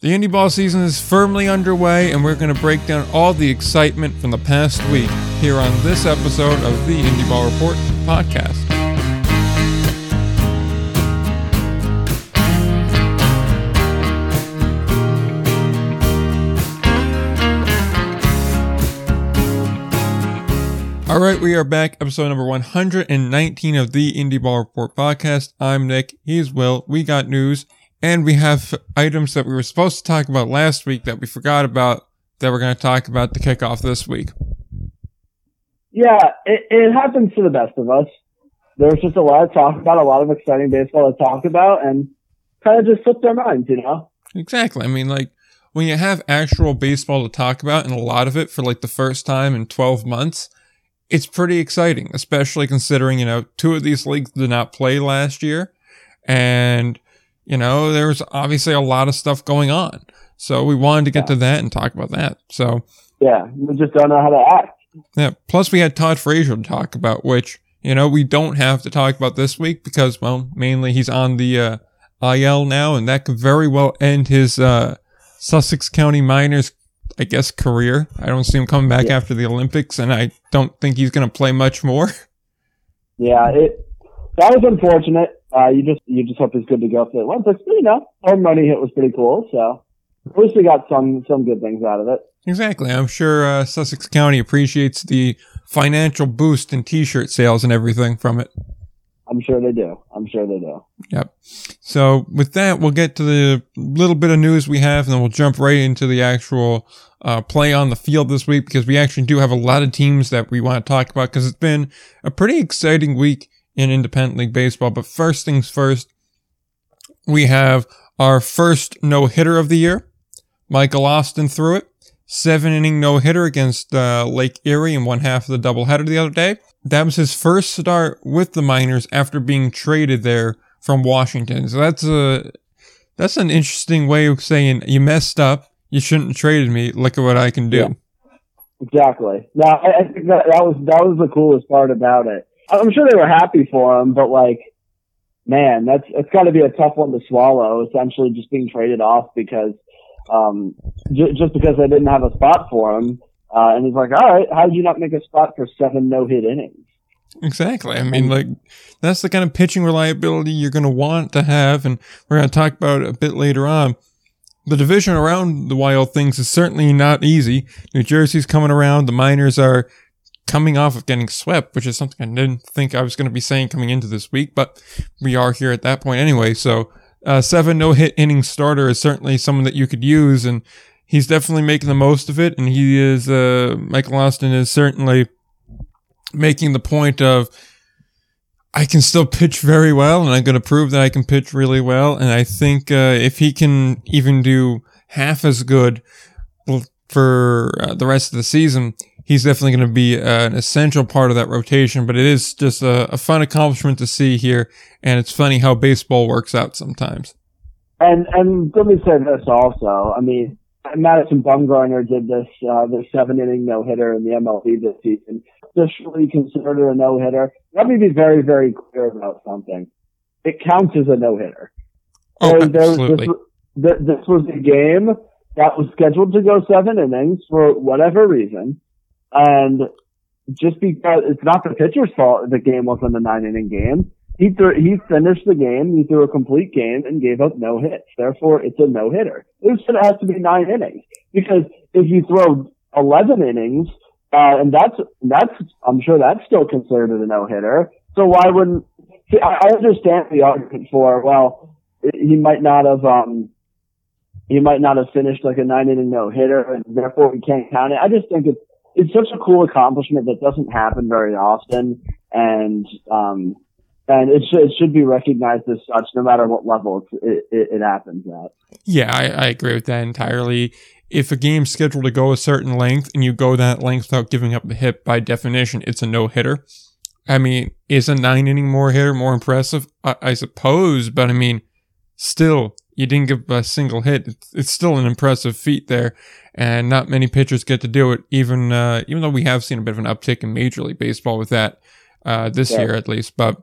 The Indie Ball season is firmly underway, and we're going to break down all the excitement from the past week here on this episode of the Indie Ball Report podcast. All right, we are back, episode number 119 of the Indie Ball Report podcast. I'm Nick, he's Will. We got news, and we have items that we were supposed to talk about last week that we forgot about that we're going to talk about to kick off this week. Yeah, it, it happens to the best of us. There's just a lot of talk about, a lot of exciting baseball to talk about, and kind of just slipped our minds, you know? Exactly. I mean, like, when you have actual baseball to talk about and a lot of it for like the first time in 12 months, it's pretty exciting, especially considering, you know, two of these leagues did not play last year. And, you know, there was obviously a lot of stuff going on. So we wanted to get Yeah. to that and talk about that. So, Yeah, we just don't know how to act. yeah. Plus we had Todd Frazier to talk about, which, you know, we don't have to talk about this week because, well, mainly he's on the, uh, IL now and that could very well end his, uh, Sussex County Miners, I guess, career. I don't see him coming back Yeah. after the Olympics and I don't think he's going to play much more. Yeah, it that was unfortunate. Uh, you just you just hope he's good to go for the Olympics. But, you know, home money hit was pretty cool. So at least we got some some good things out of it. Exactly. I'm sure uh, Sussex County appreciates the financial boost in t-shirt sales and everything from it. I'm sure they do. I'm sure they do. Yep. So with that, we'll get to the little bit of news we have, and then we'll jump right into the actual uh, play on the field this week because we actually do have a lot of teams that we want to talk about because it's been a pretty exciting week in independent league baseball. But first things first, we have our first no hitter of the year. Michael Austin threw it. Seven inning no hitter against uh, Lake Erie in one half of the doubleheader the other day. That was his first start with the Miners after being traded there from Washington. So that's a that's an interesting way of saying you messed up. You shouldn't have traded me. Look at what I can do. Yeah. Exactly. No, I, I think that that was that was the coolest part about it. I'm sure they were happy for him, but like, man, that's it's got to be a tough one to swallow. Essentially, just being traded off because, um, j- just because they didn't have a spot for him. Uh, and he's like, all right, how did you not make a spot for seven no hit innings? Exactly. I mean, like that's the kind of pitching reliability you're going to want to have, and we're going to talk about it a bit later on. The division around the Wild Things is certainly not easy. New Jersey's coming around. The Miners are coming off of getting swept, which is something I didn't think I was going to be saying coming into this week, but we are here at that point anyway. So, uh, seven no hit inning starter is certainly someone that you could use, and he's definitely making the most of it. And he is, uh, Michael Austin is certainly making the point of, I can still pitch very well, and I'm going to prove that I can pitch really well. And I think uh, if he can even do half as good for uh, the rest of the season, he's definitely going to be uh, an essential part of that rotation. But it is just a, a fun accomplishment to see here, and it's funny how baseball works out sometimes. And and let me say this also. I mean, Madison Bumgarner did this uh, the seven inning no hitter in the MLB this season. Officially considered a no hitter. Let me be very very clear about something. It counts as a no hitter. Oh, There- there- absolutely. This, this was a game that was scheduled to go seven innings for whatever reason, and just because it's not the pitcher's fault the game wasn't a nine inning game. He threw, he finished the game. He threw a complete game and gave up no hits. Therefore, it's a no hitter. It it has to be nine innings because if you throw eleven innings, uh, and that's that's I'm sure that's still considered a no hitter. So why wouldn't see, I, I understand the argument for well he might not have um he might not have finished like a nine inning no hitter and therefore we can't count it. I just think it's it's such a cool accomplishment that doesn't happen very often and um and it should it should be recognized as such no matter what level it, it it happens at. Yeah, I, I agree with that entirely. If a game's scheduled to go a certain length and you go that length without giving up the hit, by definition, it's a no hitter. I mean, is a nine inning more hitter more impressive? I, I suppose, but I mean, still, you didn't give a single hit. It's, it's still an impressive feat there, and not many pitchers get to do it. Even uh, even though we have seen a bit of an uptick in Major League Baseball with that uh, this Yeah. year, at least, but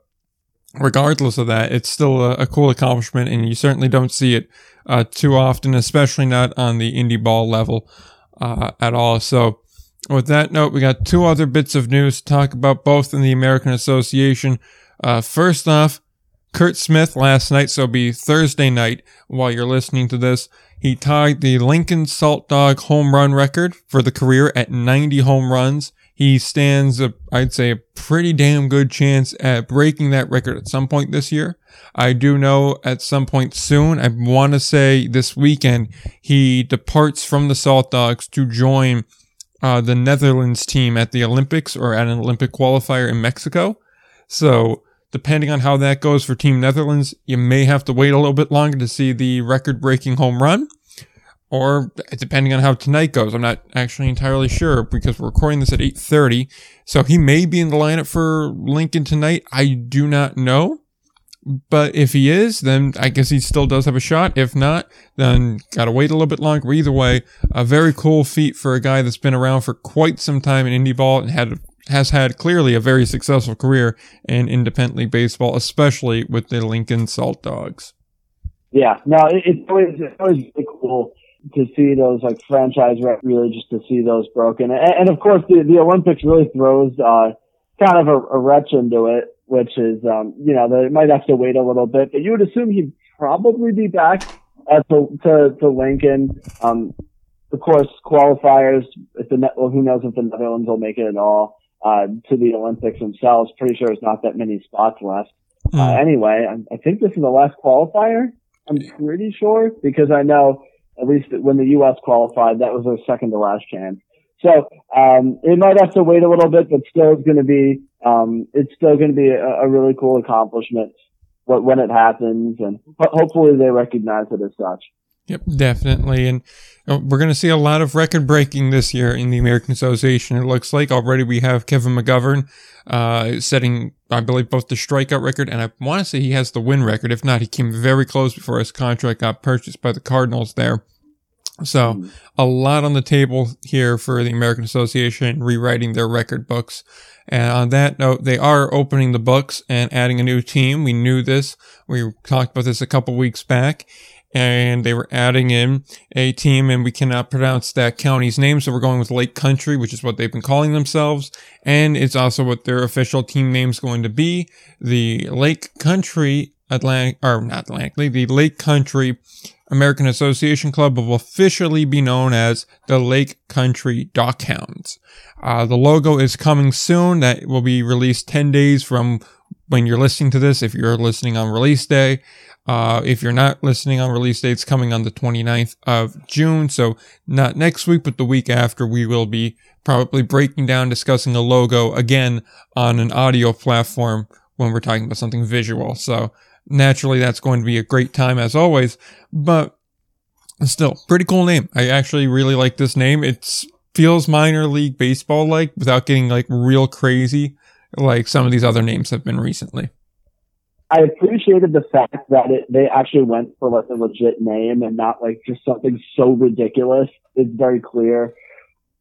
regardless of that, it's still a, a cool accomplishment, and you certainly don't see it uh, too often, especially not on the indie ball level uh, at all. So, with that note, we got two other bits of news to talk about, both in the American Association. Uh, first off, Curt Smith last night, so be Thursday night while you're listening to this. He tied the Lincoln Salt Dog home run record for the career at 90 home runs. He stands, a, I'd say, a pretty damn good chance at breaking that record at some point this year. I do know at some point soon, I want to say this weekend, he departs from the Salt Dogs to join uh, the Netherlands team at the Olympics or at an Olympic qualifier in Mexico. So, depending on how that goes for Team Netherlands, you may have to wait a little bit longer to see the record breaking home run. Or depending on how tonight goes, I'm not actually entirely sure because we're recording this at 8:30. So he may be in the lineup for Lincoln tonight. I do not know. But if he is, then I guess he still does have a shot. If not, then gotta wait a little bit longer. Either way, a very cool feat for a guy that's been around for quite some time in indie ball and had has had clearly a very successful career in independent league baseball, especially with the Lincoln Salt Dogs. Yeah, no, it, it's always it's always really cool to see those like franchise really just to see those broken, and, and of course the the Olympics really throws uh, kind of a, a wretch into it which is, um, you know, they might have to wait a little bit, but you would assume he'd probably be back the, to, to Lincoln. Um, of course, qualifiers, if the, well, who knows if the Netherlands will make it at all, uh, to the Olympics themselves. Pretty sure there's not that many spots left. Mm. Uh, anyway, I, I think this is the last qualifier. I'm pretty sure because I know at least when the U.S. qualified, that was their second to last chance. So um, it might have to wait a little bit, but still, it's going to be um, it's still going to be a, a, really cool accomplishment when it happens, and hopefully they recognize it as such. Yep, definitely, and uh, we're going to see a lot of record breaking this year in the American Association. It looks like already we have Kevin McGovern uh, setting, I believe, both the strikeout record and I want to say he has the win record. If not, he came very close before his contract got purchased by the Cardinals there. So mm-hmm. a lot on the table here for the American Association rewriting their record books. And on that note, they are opening the books and adding a new team. We knew this. We talked about this a couple weeks back and they were adding in a team and we cannot pronounce that county's name. So we're going with Lake Country, which is what they've been calling themselves. And it's also what their official team name is going to be. The Lake Country Atlantic, or not Atlantic, the Lake Country American Association Club will officially be known as the Lake Country Dockhounds. Uh, the logo is coming soon. That will be released 10 days from when you're listening to this, if you're listening on release day. Uh, if you're not listening on release dates coming on the 29th of June. So not next week, but the week after, we will be probably breaking down, discussing a logo again on an audio platform when we're talking about something visual. So Naturally, that's going to be a great time as always, but still, pretty cool name. I actually really like this name. It feels minor league baseball like without getting like real crazy like some of these other names have been recently. I appreciated the fact that it, they actually went for like a legit name and not like just something so ridiculous. It's very clear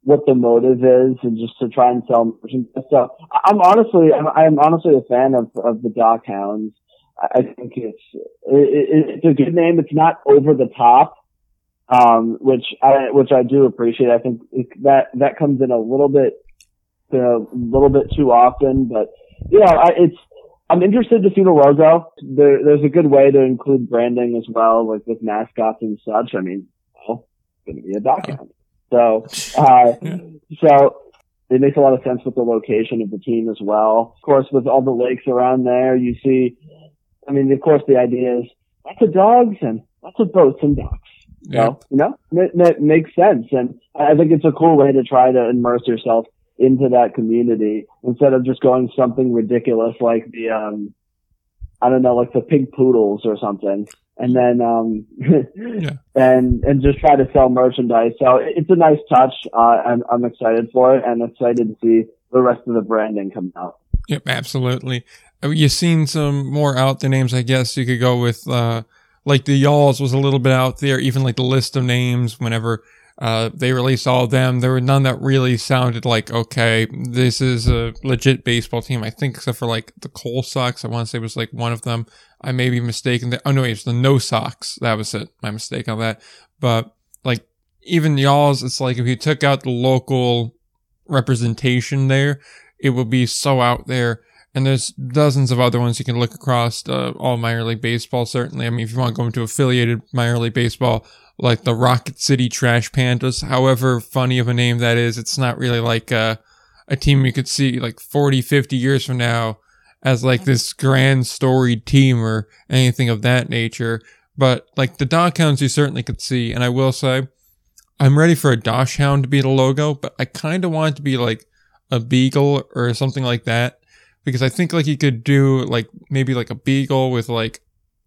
what the motive is and just to try and sell merchandise. So I'm honestly, I'm, I'm honestly a fan of, of the Dock Hounds. I think it's it, it's a good name. It's not over the top, um, which I which I do appreciate. I think that that comes in a little bit a little bit too often, but you know, I, it's I'm interested to see the logo. There, there's a good way to include branding as well, like with mascots and such. I mean, well, it's going to be a document. So, uh, so it makes a lot of sense with the location of the team as well. Of course, with all the lakes around there, you see I mean, of course, the idea is lots of dogs and lots of boats and docks. Yeah. So, you know, it makes sense. And I think it's a cool way to try to immerse yourself into that community instead of just going something ridiculous like the, um, I don't know, like the pig poodles or something. And then, um, yeah. and, and just try to sell merchandise. So it's a nice touch. Uh, I'm, I'm excited for it and excited to see the rest of the branding come out. Yep, absolutely. Uh, you've seen some more out there names, I guess you could go with, uh, like the Y'alls was a little bit out there, even like the list of names whenever, Uh, they released all of them. There were none that really sounded like, okay, this is a legit baseball team. I think except for like the Cole Sox. I want to say was like one of them. I may be mistaken. Oh no, it's the No Sox. That was it. My mistake on that. But like even y'all's, it's like if you took out the local representation there, it would be so out there. And there's dozens of other ones you can look across uh, all minor league baseball. Certainly, I mean, if you want to go into affiliated minor league baseball, like the Rocket City Trash Pandas, however funny of a name that is, it's not really like a, a team you could see like 40, 50 years from now as like this grand storied team or anything of that nature. But like the Dockhounds, you certainly could see. And I will say, I'm ready for a Dachshund to be the logo, but I kind of want it to be like a Beagle or something like that because I think like you could do like maybe like a beagle with like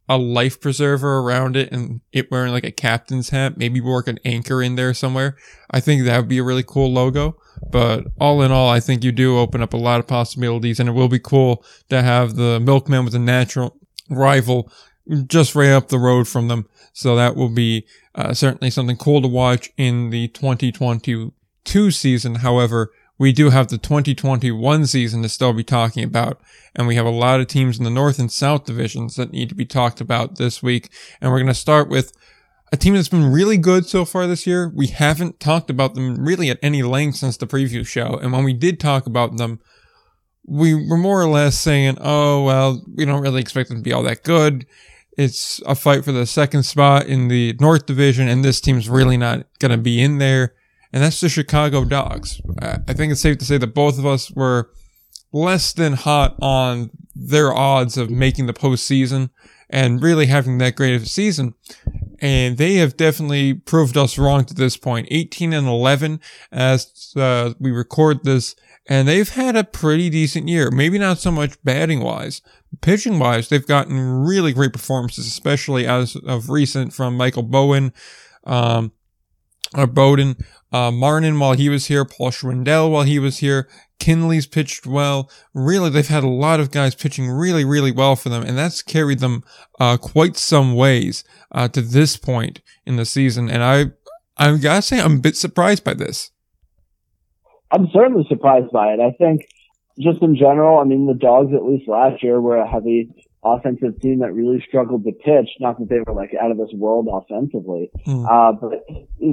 a life preserver around it and it wearing like a captain's hat, maybe work an anchor in there somewhere. I think that would be a really cool logo. But all in all, I think you do open up a lot of possibilities and it will be cool to have the Milkmen with a natural rival just right up the road from them. So that will be uh, certainly something cool to watch in the 2022 season. However, we do have the 2021 season to still be talking about, and we have a lot of teams in the North and South divisions that need to be talked about this week. And we're going to start with a team that's been really good so far this year. We haven't talked about them really at any length since the preview show, and when we did talk about them, we were more or less saying, oh, well, we don't really expect them to be all that good. It's a fight for the second spot in the North Division, and this team's really not going to be in there and that's the Chicago Dogs. I think it's safe to say that both of us were less than hot on their odds of making the postseason and really having that great of a season. And they have definitely proved us wrong to this point. 18 and 11 as uh, we record this. And they've had a pretty decent year. Maybe not so much batting wise. Pitching wise, they've gotten really great performances, especially as of recent from Michael Bowen, um, or Bowden, uh, Martin while he was here, Paul Schwindel while he was here, Kinley's pitched well. Really, they've had a lot of guys pitching really, really well for them, and that's carried them uh, quite some ways uh, to this point in the season. And I, I gotta say, I'm a bit surprised by this. I'm certainly surprised by it. I think just in general, I mean, the Dogs at least last year were a heavy offensive team that really struggled to pitch. Not that they were like out of this world offensively, mm. uh, but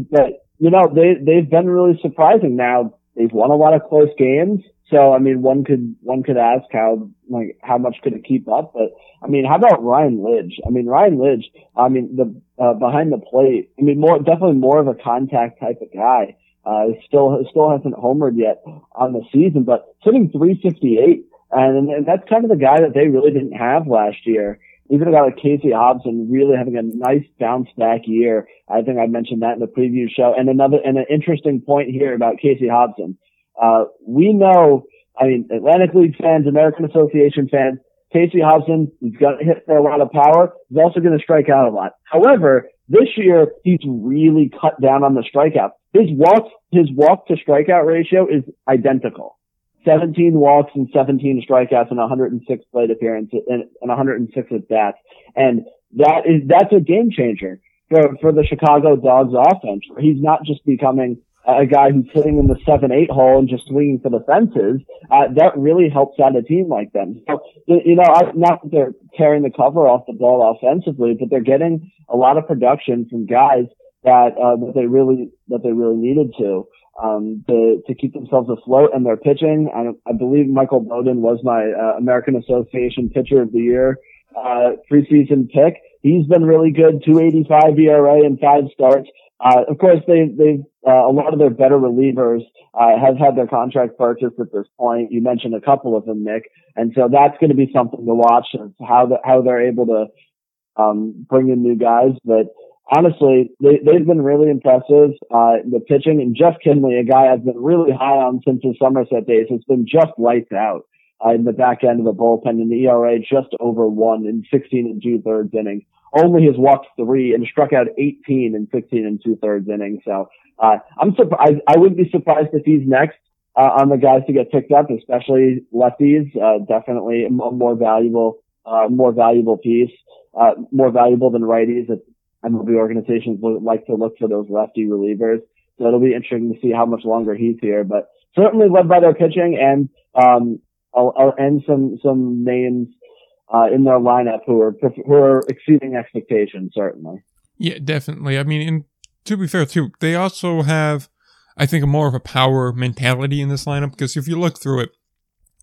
but you know, they, they've been really surprising. Now, they've won a lot of close games. So, I mean, one could, one could ask how, like, how much could it keep up? But, I mean, how about Ryan Lidge? I mean, Ryan Lidge, I mean, the, uh, behind the plate, I mean, more, definitely more of a contact type of guy. Uh, still, still hasn't homered yet on the season, but hitting 358. And, and that's kind of the guy that they really didn't have last year even a guy like Casey Hobson really having a nice bounce back year. I think I mentioned that in the preview show. And another, and an interesting point here about Casey Hobson. Uh, we know, I mean, Atlantic League fans, American Association fans, Casey Hobson, he's going to hit for a lot of power. He's also going to strike out a lot. However, this year, he's really cut down on the strikeout. His walk, his walk to strikeout ratio is identical. 17 walks and 17 strikeouts and 106 plate appearances and, and 106 at bats. And that is, that's a game changer for, for the Chicago Dogs offense. He's not just becoming a guy who's hitting in the seven, eight hole and just swinging for the fences. Uh, that really helps out a team like them. So, you know, not that they're tearing the cover off the ball offensively, but they're getting a lot of production from guys that, uh, that they really, that they really needed to um, to, to keep themselves afloat and their pitching. I, I believe Michael Bowden was my uh, American Association Pitcher of the Year uh, preseason pick. He's been really good, 285 ERA and five starts. Uh, of course, they, they, uh, a lot of their better relievers, uh, have had their contract purchased at this point. You mentioned a couple of them, Nick. And so that's going to be something to watch of how the, how they're able to, um, bring in new guys. But, honestly, they, they've been really impressive. Uh, the pitching and Jeff Kinley, a guy I've been really high on since his Somerset days, has been just lights out uh, in the back end of the bullpen and the ERA just over one in 16 and two thirds innings. Only has walked three and struck out 18 in 16 and two thirds innings. So, uh, I'm surprised. I wouldn't be surprised if he's next. Uh, on the guys to get picked up, especially lefties, uh, definitely a more valuable, uh, more valuable piece, uh, more valuable than righties at MLB organizations like to look for those lefty relievers. So it'll be interesting to see how much longer he's here, but certainly led by their pitching and, um, and some, some names, uh, in their lineup who are, who are exceeding expectations, certainly. Yeah, definitely. I mean, and to be fair too, they also have, I think, more of a power mentality in this lineup because if you look through it,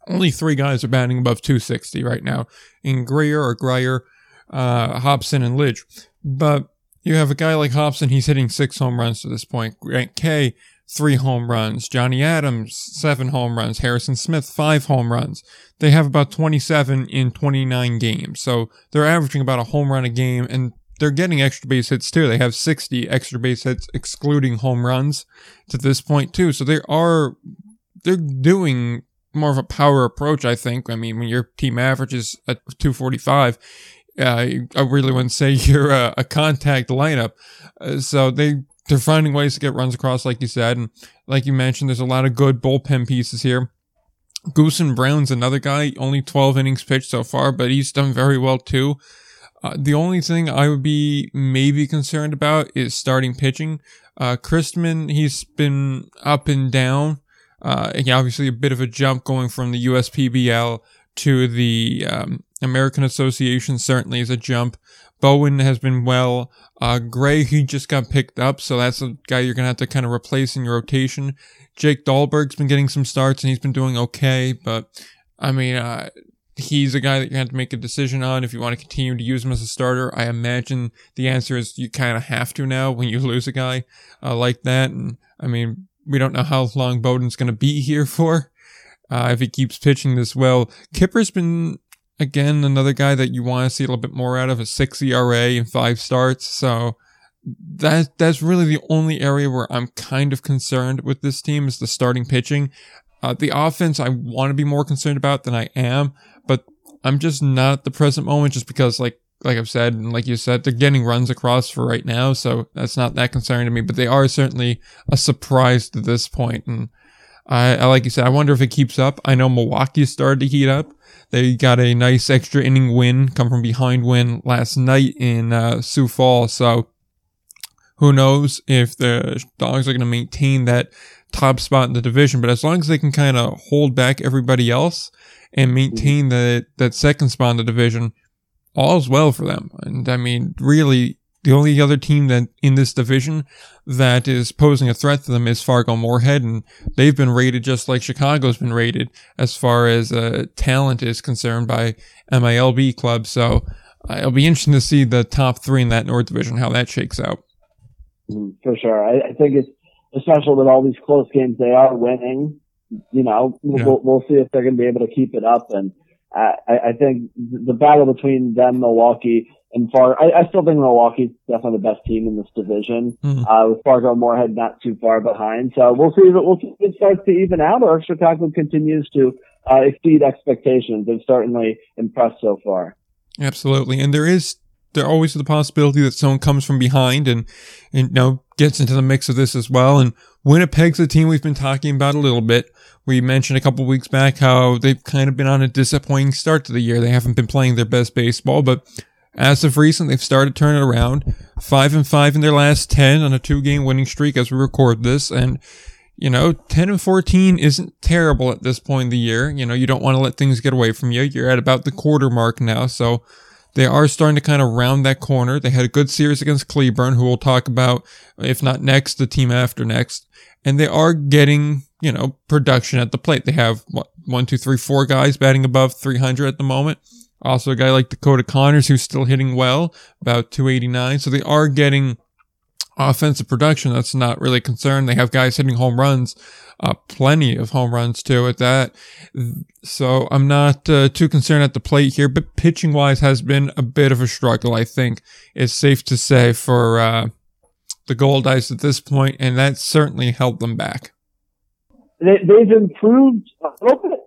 only three guys are batting above 260 right now in Greer or Greyer, uh, Hobson, and Lidge. But you have a guy like Hobson, he's hitting six home runs to this point. Grant Kay, three home runs. Johnny Adams, seven home runs. Harrison Smith, five home runs. They have about 27 in 29 games. So they're averaging about a home run a game and they're getting extra base hits too. They have 60 extra base hits excluding home runs to this point too. So they are, they're doing more of a power approach, I think. I mean, when your team averages at 245, uh, I really wouldn't say you're a, a contact lineup. Uh, so they they're finding ways to get runs across, like you said, and like you mentioned, there's a lot of good bullpen pieces here. Goosen Brown's another guy, only 12 innings pitched so far, but he's done very well too. Uh, the only thing I would be maybe concerned about is starting pitching. Uh, Christman, he's been up and down. Uh, yeah, obviously a bit of a jump going from the USPBL to the um, American Association certainly is a jump. Bowen has been well. Uh, Gray, he just got picked up, so that's a guy you're gonna have to kind of replace in your rotation. Jake Dahlberg's been getting some starts and he's been doing okay, but I mean, uh, he's a guy that you have to make a decision on if you want to continue to use him as a starter. I imagine the answer is you kind of have to now when you lose a guy uh, like that. And I mean, we don't know how long Bowden's going to be here for. Uh, if he keeps pitching this well, Kipper's been again another guy that you want to see a little bit more out of a six ERA and five starts. So that that's really the only area where I'm kind of concerned with this team is the starting pitching. Uh, the offense I want to be more concerned about than I am, but I'm just not at the present moment just because like like I've said, and like you said, they're getting runs across for right now, so that's not that concerning to me. But they are certainly a surprise to this point, and I, I like you said, I wonder if it keeps up. I know Milwaukee started to heat up. They got a nice extra inning win, come from behind win last night in uh, Sioux Falls. So who knows if the Dogs are going to maintain that top spot in the division? But as long as they can kind of hold back everybody else and maintain mm-hmm. that that second spot in the division all's well for them. And I mean, really, the only other team that in this division that is posing a threat to them is Fargo Moorhead, and they've been rated just like Chicago's been rated as far as uh, talent is concerned by MILB clubs. So uh, it'll be interesting to see the top three in that North Division how that shakes out. Mm-hmm, for sure, I, I think it's especially with all these close games they are winning. You know, yeah. we'll, we'll see if they're going to be able to keep it up and I, I think the battle between them, Milwaukee, and Far, I, I still think Milwaukee's definitely the best team in this division. Mm-hmm. Uh, with Fargo Moorhead not too far behind, so we'll see if it, we'll see if it starts to even out, or if Chicago continues to uh, exceed expectations. They've certainly impressed so far. Absolutely, and there is there always the possibility that someone comes from behind and and you know gets into the mix of this as well. And Winnipeg's a team we've been talking about a little bit. We mentioned a couple weeks back how they've kind of been on a disappointing start to the year. They haven't been playing their best baseball, but as of recent, they've started turning around. Five and five in their last 10 on a two game winning streak as we record this. And, you know, 10 and 14 isn't terrible at this point in the year. You know, you don't want to let things get away from you. You're at about the quarter mark now. So they are starting to kind of round that corner. They had a good series against Cleburne, who we'll talk about, if not next, the team after next. And they are getting, you know, production at the plate. They have what, one, two, three, four guys batting above 300 at the moment. Also a guy like Dakota Connors, who's still hitting well, about 289. So they are getting offensive production. That's not really a concern. They have guys hitting home runs uh, plenty of home runs too at that. So I'm not uh, too concerned at the plate here, but pitching wise has been a bit of a struggle. I think it's safe to say for uh, the Goldeyes at this point, and that certainly held them back. They, they've improved a little bit.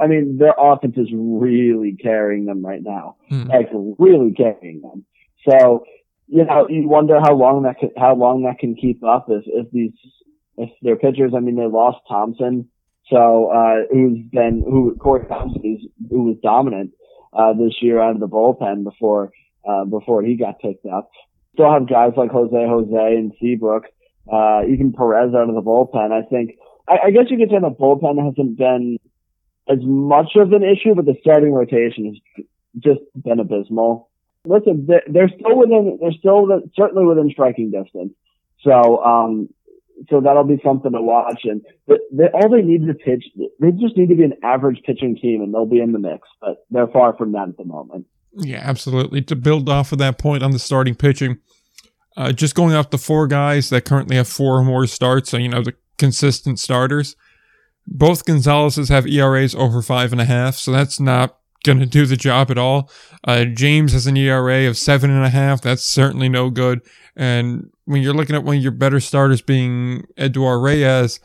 I mean, their offense is really carrying them right now, hmm. like really carrying them. So, you know, you wonder how long that can, how long that can keep up if, if these if their pitchers, I mean, they lost Thompson, so uh, who's been who Corey Thompson, who's, who was dominant uh, this year out of the bullpen before uh, before he got picked up. Still have guys like Jose Jose and Seabrook uh, even Perez out of the bullpen. I think, I, I guess you could say the bullpen hasn't been as much of an issue, but the starting rotation has just been abysmal. Listen, they're still within, they're still certainly within striking distance. So, um, so that'll be something to watch. And they, all they need to pitch, they just need to be an average pitching team and they'll be in the mix, but they're far from that at the moment. Yeah, absolutely. To build off of that point on the starting pitching, uh, just going off the four guys that currently have four or more starts, so you know the consistent starters. Both Gonzalez's have ERAs over five and a half, so that's not going to do the job at all. Uh, James has an ERA of seven and a half. That's certainly no good. And when you're looking at one of your better starters being Eduardo Reyes,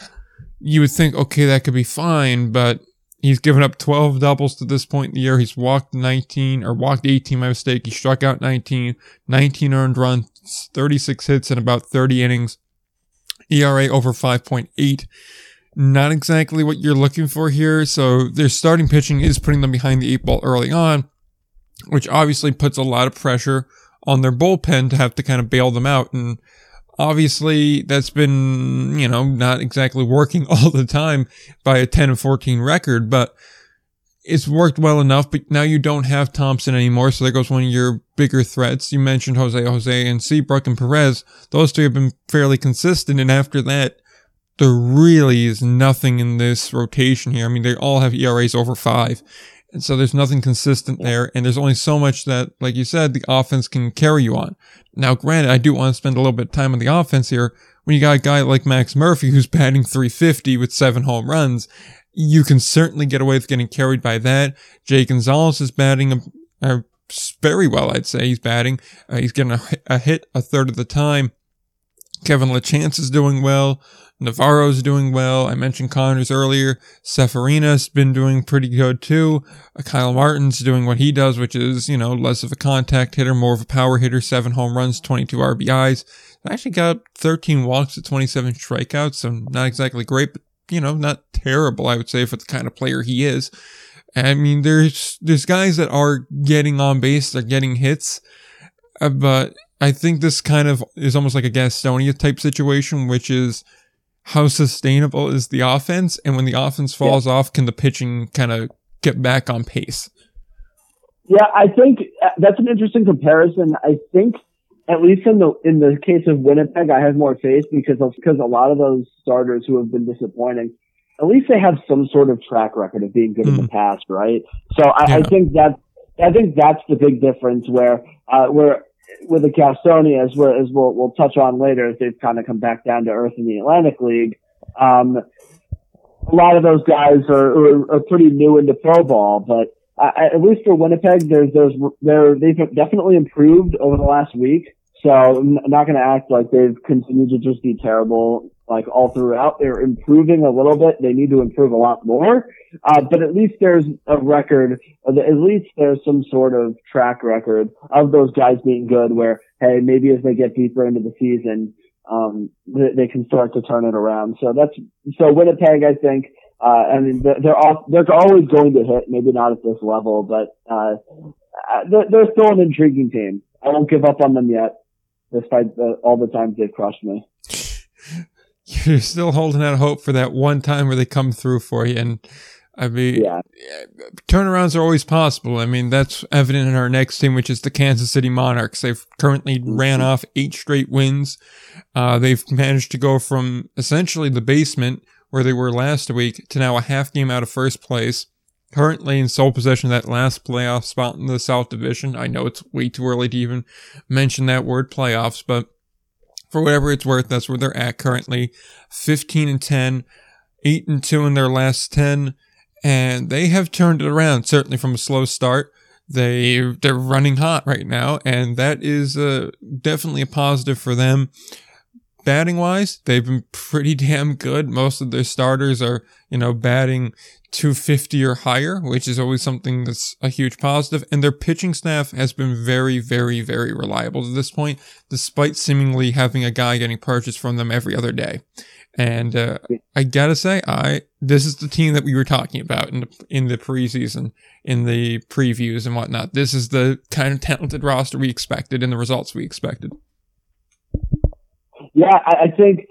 you would think, okay, that could be fine, but he's given up 12 doubles to this point in the year. He's walked 19 or walked 18, my mistake. He struck out 19, 19 earned runs, 36 hits in about 30 innings. ERA over 5.8 not exactly what you're looking for here. So their starting pitching is putting them behind the eight ball early on, which obviously puts a lot of pressure on their bullpen to have to kind of bail them out. And obviously that's been, you know, not exactly working all the time by a 10 and 14 record, but it's worked well enough, but now you don't have Thompson anymore. So there goes one of your bigger threats. You mentioned Jose, Jose and Seabrook and Perez. Those two have been fairly consistent. And after that, there really is nothing in this rotation here. I mean, they all have ERAs over five. And so there's nothing consistent there. And there's only so much that, like you said, the offense can carry you on. Now, granted, I do want to spend a little bit of time on the offense here. When you got a guy like Max Murphy who's batting 350 with seven home runs, you can certainly get away with getting carried by that. Jay Gonzalez is batting a, a very well, I'd say. He's batting. Uh, he's getting a, a hit a third of the time. Kevin LaChance is doing well. Navarro's doing well. I mentioned Connors earlier. Severina's been doing pretty good too. Uh, Kyle Martin's doing what he does, which is, you know, less of a contact hitter, more of a power hitter, seven home runs, 22 RBIs. I actually got 13 walks to 27 strikeouts, so not exactly great, but, you know, not terrible, I would say, for the kind of player he is. I mean, there's, there's guys that are getting on base, they're getting hits, uh, but I think this kind of is almost like a Gastonia type situation, which is, how sustainable is the offense? And when the offense falls yeah. off, can the pitching kind of get back on pace? Yeah, I think uh, that's an interesting comparison. I think at least in the in the case of Winnipeg, I have more faith because of, because a lot of those starters who have been disappointing, at least they have some sort of track record of being good mm. in the mm. past, right? So I, yeah. I think that I think that's the big difference where uh, where with the Gastonia, as, as we'll, we'll touch on later, as they've kind of come back down to earth in the Atlantic League, um, a lot of those guys are, are, are pretty new into pro ball, but at least for Winnipeg, there's, there's, they're, they've definitely improved over the last week. So I'm not going to act like they've continued to just be terrible like all throughout. They're improving a little bit. They need to improve a lot more. Uh, but at least there's a record, at least there's some sort of track record of those guys being good where, hey, maybe as they get deeper into the season, um, they, they can start to turn it around. So that's, so Winnipeg, I think, uh, I mean, they're, all, they're always going to hit, maybe not at this level, but, uh, uh, they're, they're still an intriguing team. I won't give up on them yet, despite the, all the times they've crushed me you're still holding out hope for that one time where they come through for you. And I mean, yeah. turnarounds are always possible. I mean, that's evident in our next team, which is the Kansas City Monarchs. They've currently mm-hmm. ran off eight straight wins. Uh, they've managed to go from essentially the basement where they were last week to now a half game out of first place. Currently in sole possession of that last playoff spot in the South Division. I know it's way too early to even mention that word playoffs, but for whatever it's worth. That's where they're at currently. 15 and 10, 8 and 2 in their last 10. And they have turned it around, certainly from a slow start. They, they're running hot right now. And that is uh, definitely a positive for them. Batting wise, they've been pretty damn good. Most of their starters are, you know, batting 250 or higher, which is always something that's a huge positive. And their pitching staff has been very, very, very reliable to this point, despite seemingly having a guy getting purchased from them every other day. And uh, I gotta say, I this is the team that we were talking about in the in the preseason, in the previews and whatnot. This is the kind of talented roster we expected and the results we expected. Yeah, I, I think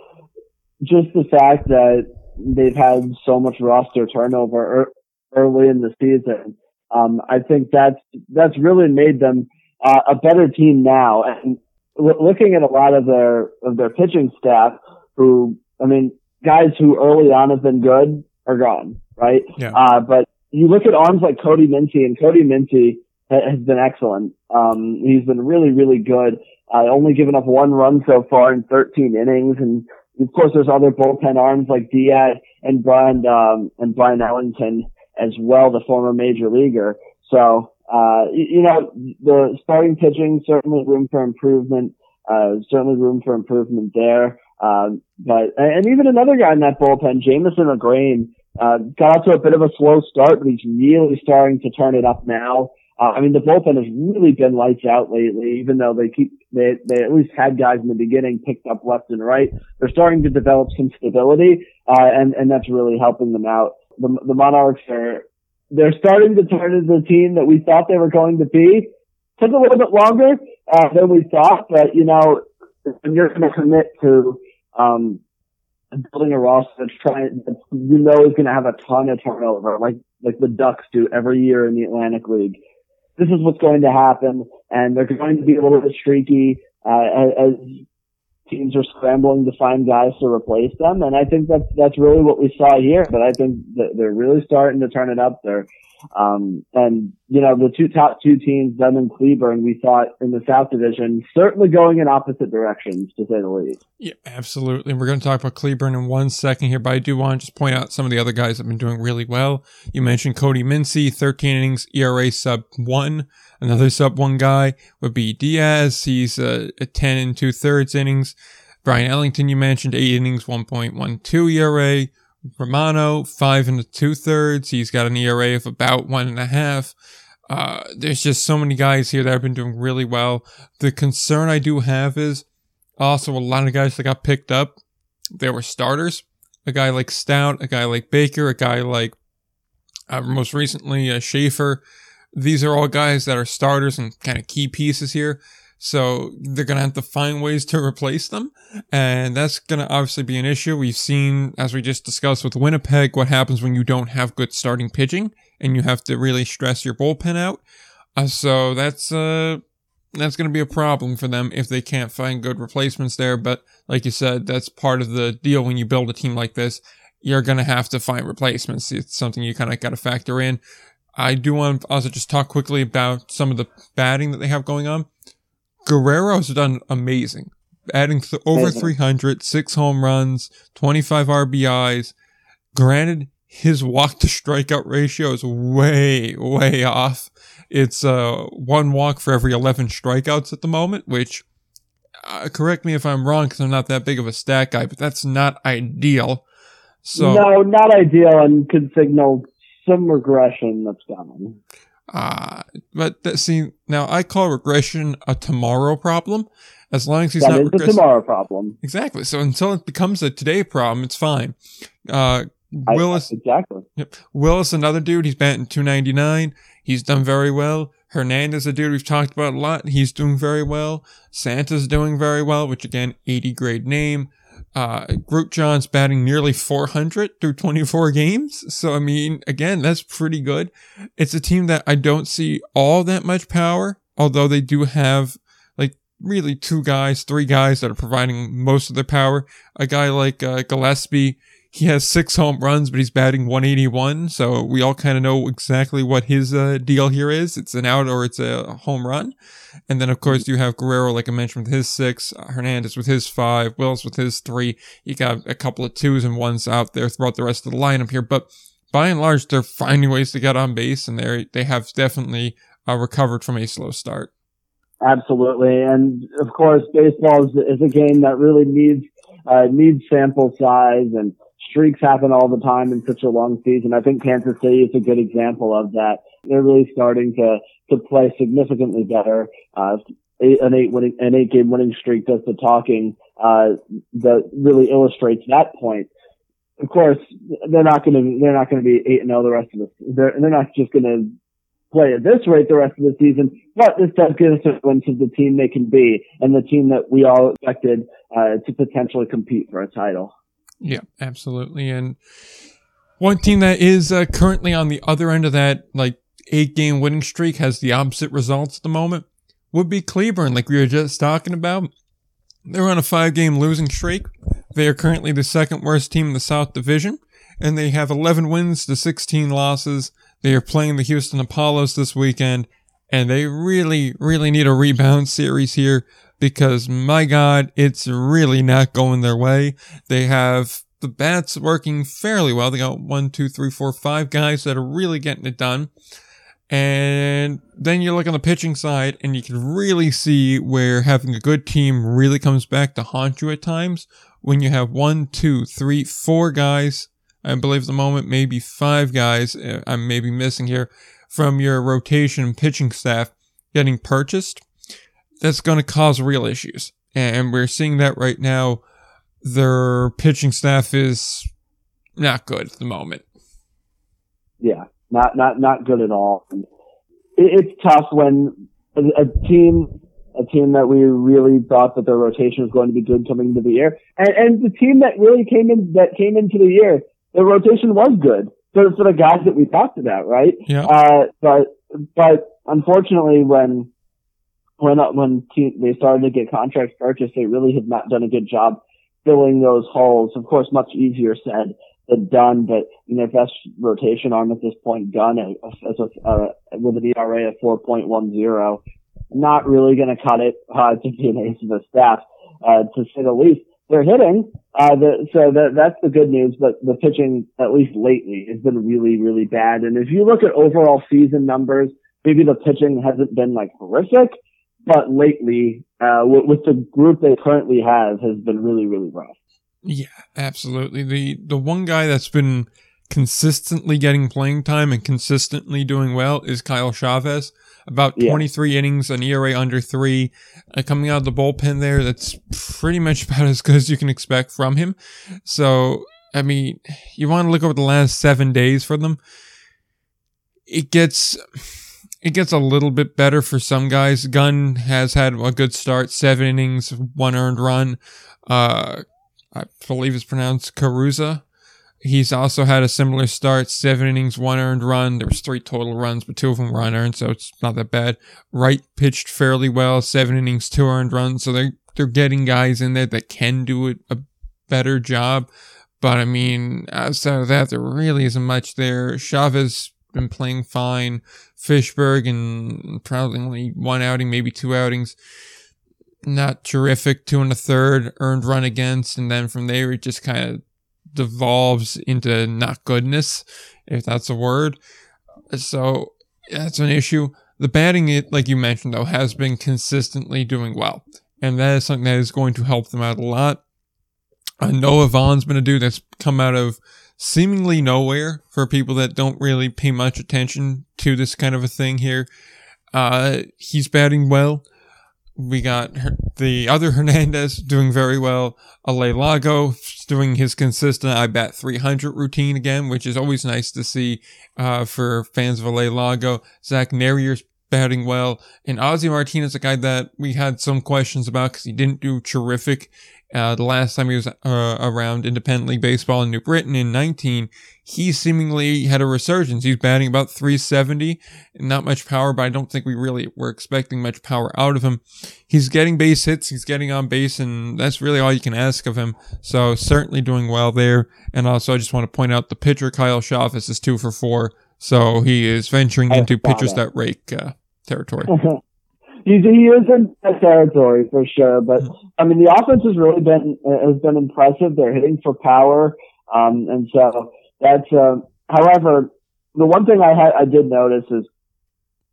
just the fact that they've had so much roster turnover early in the season. Um, I think that's that's really made them uh, a better team now. And looking at a lot of their of their pitching staff, who I mean, guys who early on have been good are gone, right? Yeah. Uh, but you look at arms like Cody Mincy, and Cody Mincy has been excellent. Um, he's been really, really good. Uh, only given up one run so far in 13 innings, and of course, there's other bullpen arms like Diaz and Brian um, and Brian Ellington as well, the former major leaguer. So, uh, you know, the starting pitching certainly room for improvement. Uh, certainly room for improvement there. Um, but and even another guy in that bullpen, Jameson McGrane, uh, got out to a bit of a slow start, but he's really starting to turn it up now. Uh, I mean, the bullpen has really been lights out lately, even though they keep, they, they at least had guys in the beginning picked up left and right. They're starting to develop some stability, uh, and, and that's really helping them out. The, the Monarchs are, they're starting to turn into the team that we thought they were going to be. Took a little bit longer, uh, than we thought, but you know, when you're going to commit to, um, building a roster that's trying, that you know is going to have a ton of turnover, like, like the Ducks do every year in the Atlantic League this is what's going to happen, and they're going to be a little bit streaky uh, as teams are scrambling to find guys to replace them. And I think that's that's really what we saw here. But I think that they're really starting to turn it up there. Um, and you know, the two top two teams, them and Cleburne, we thought in the South Division, certainly going in opposite directions to say the least. Yeah, absolutely. We're going to talk about Cleburne in one second here, but I do want to just point out some of the other guys that have been doing really well. You mentioned Cody Mincy, 13 innings, ERA sub one. Another sub one guy would be Diaz. He's a 10 and two thirds innings. Brian Ellington, you mentioned eight innings, 1.12 ERA. Romano, five and two thirds. He's got an ERA of about one and a half. Uh, there's just so many guys here that have been doing really well. The concern I do have is also a lot of guys that got picked up. They were starters. A guy like Stout, a guy like Baker, a guy like uh, most recently uh, Schaefer. These are all guys that are starters and kind of key pieces here. So they're going to have to find ways to replace them. And that's going to obviously be an issue. We've seen, as we just discussed with Winnipeg, what happens when you don't have good starting pitching and you have to really stress your bullpen out. Uh, so that's, uh, that's going to be a problem for them if they can't find good replacements there. But like you said, that's part of the deal when you build a team like this. You're going to have to find replacements. It's something you kind of got to factor in. I do want to also just talk quickly about some of the batting that they have going on. Guerrero's done amazing, adding th- over 300, six home runs, 25 RBIs. Granted, his walk to strikeout ratio is way, way off. It's uh, one walk for every 11 strikeouts at the moment, which, uh, correct me if I'm wrong because I'm not that big of a stat guy, but that's not ideal. So no, not ideal, and could signal some regression that's coming. Uh, but that, see, now I call regression a tomorrow problem. As long as he's that not is a tomorrow problem. Exactly. So until it becomes a today problem, it's fine. Uh, Willis, I, exactly. Yep. Willis, another dude, he's batting 299. He's done very well. Hernandez, a dude we've talked about a lot. He's doing very well. Santa's doing very well, which again, 80 grade name. Uh, Grootjon's batting nearly 400 through 24 games. So, I mean, again, that's pretty good. It's a team that I don't see all that much power, although they do have like really two guys, three guys that are providing most of their power. A guy like, uh, Gillaspie, he has six home runs, but he's batting 181. So we all kind of know exactly what his uh, deal here is. It's an out or it's a home run. And then, of course, you have Guerrero, like I mentioned, with his six, Hernandez with his five, Wills with his three. You got a couple of twos and ones out there throughout the rest of the lineup here. But by and large, they're finding ways to get on base, and they they have definitely uh, recovered from a slow start. Absolutely, and of course, baseball is, is a game that really needs uh, needs sample size and streaks happen all the time in such a long season. I think Kansas City is a good example of that. They're really starting to to play significantly better. Uh, an eight winning, an eight game winning streak does the talking. Uh, that really illustrates that point. Of course, they're not going to they're not going to be eight and zero the rest of the. They're they're not just going to play at this rate the rest of the season. But this does give us a glimpse of the team they can be and the team that we all expected uh, to potentially compete for a title. Yeah, absolutely. And one team that is uh, currently on the other end of that, like eight game winning streak, has the opposite results at the moment, would be Cleburne, like we were just talking about. They're on a five game losing streak. They are currently the second worst team in the South Division, and they have 11 wins to 16 losses. They are playing the Houston Apollos this weekend, and they really, really need a rebound series here because my God, it's really not going their way. They have the bats working fairly well. They got one, two, three, four, five guys that are really getting it done. And then you look on the pitching side and you can really see where having a good team really comes back to haunt you at times when you have one, two, three, four guys. I believe at the moment, maybe five guys. uh, I'm maybe missing here from your rotation pitching staff getting purchased. That's going to cause real issues. And we're seeing that right now their pitching staff is not good at the moment. Yeah, not not not good at all. It, it's tough when a, a, team a team that we really thought that their rotation was going to be good coming into the year, and, and the team that really came in that came into the year, the rotation was good. So for the guys that we talked about, right? Yeah. Uh, but but unfortunately, when when when team, they started to get contracts purchased, they really have not done a good job filling those holes. Of course, much easier said than done, but you know, best rotation arm at this point, Gunn, as a, uh, with an ERA of 4.10, not really going to cut it uh, to be an ace of the staff, uh, to say the least. They're hitting, uh, the, so that, that's the good news, but the pitching, at least lately, has been really, really bad. And if you look at overall season numbers, maybe the pitching hasn't been like horrific, but lately, uh, with, with the group they currently have, has been really, really rough. Yeah, absolutely. The the one guy that's been consistently getting playing time and consistently doing well is Kyle Chavez. About Yeah. 23 innings, an ERA under three, uh, coming out of the bullpen there. That's pretty much about as good as you can expect from him. So, I mean, you want to look over the last seven days for them. It gets, it gets a little bit better for some guys. Gunn has had a good start, seven innings, one earned run. Uh, I believe it's pronounced Caruza. He's also had a similar start, seven innings, one earned run. There was three total runs, but two of them were unearned, so it's not that bad. Wright pitched fairly well, seven innings, two earned runs. So they're they're getting guys in there that can do it a better job. But I mean, outside of that, there really isn't much there. Chavez been playing fine. Fishberg and probably only one outing, maybe two outings not terrific. Two and a third earned run against, and then from there it just kind of devolves into not goodness, if that's a word. So that's an issue. The batting, it like you mentioned though, has been consistently doing well, and that is something that is going to help them out a lot. Uh, Noah Vaughn's been a dude that's come out of seemingly nowhere for people that don't really pay much attention to this kind of a thing here. Uh, he's batting well. We got the other Hernandez doing very well. Alay Lago doing his consistent I bat 300 routine again, which is always nice to see uh, for fans of Alay Lago. Zach Nehrir's batting well. And Ozzy Martinez, a guy that we had some questions about because he didn't do terrific uh, the last time he was uh, around independent league baseball in New Britain in 19, he seemingly had a resurgence. He's batting about 370, not much power, but I don't think we really were expecting much power out of him. He's getting base hits, he's getting on base, and that's really all you can ask of him. So certainly doing well there. And also, I just want to point out the pitcher Kyle Chavez is two for four, so he is venturing into pitchers that. that rake uh, territory. He's, he is in that territory for sure, but I mean the offense has really been has been impressive. They're hitting for power, um, and so that's. Uh, however, the one thing I had I did notice is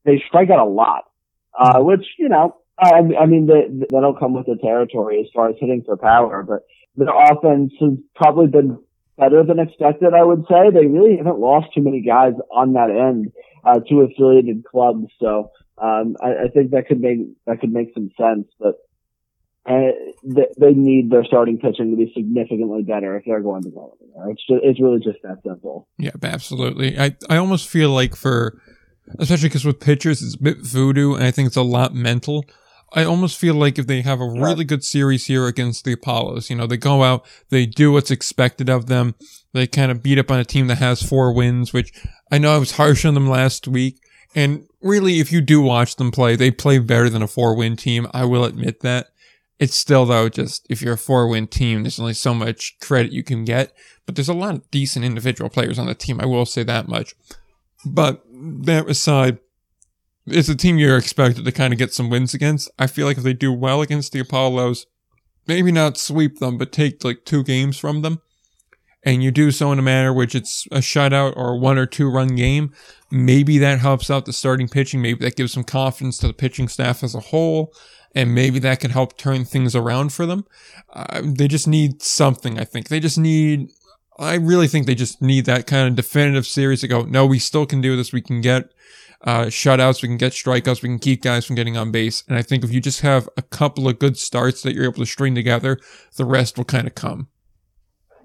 they strike out a lot, uh, which you know I, I mean they that'll come with the territory as far as hitting for power, but their offense has probably been better than expected. I would say they really haven't lost too many guys on that end uh, to affiliated clubs, so. Um, I, I think that could make that could make some sense, but uh, they, they need their starting pitching to be significantly better if they're going to go anywhere. It's just, it's really just that simple. Yeah, absolutely. I, I almost feel like for, especially because with pitchers, it's a bit voodoo, and I think it's a lot mental. I almost feel like if they have a really good series here against the Apollos, you know, they go out, they do what's expected of them. They kind of beat up on a team that has four wins, which I know I was harsh on them last week. And really, if you do watch them play, they play better than a four win team. I will admit that. It's still though, just if you're a four win team, there's only so much credit you can get, but there's a lot of decent individual players on the team. I will say that much. But that aside, it's a team you're expected to kind of get some wins against. I feel like if they do well against the Apollos, maybe not sweep them, but take like two games from them, and you do so in a manner which it's a shutout or one or two run game, maybe that helps out the starting pitching. Maybe that gives some confidence to the pitching staff as a whole, and maybe that can help turn things around for them. Uh, they just need something, I think. They just need, I really think they just need that kind of definitive series to go, no, we still can do this. We can get uh, shutouts, we can get strikeouts, we can keep guys from getting on base. And I think if you just have a couple of good starts that you're able to string together, the rest will kind of come.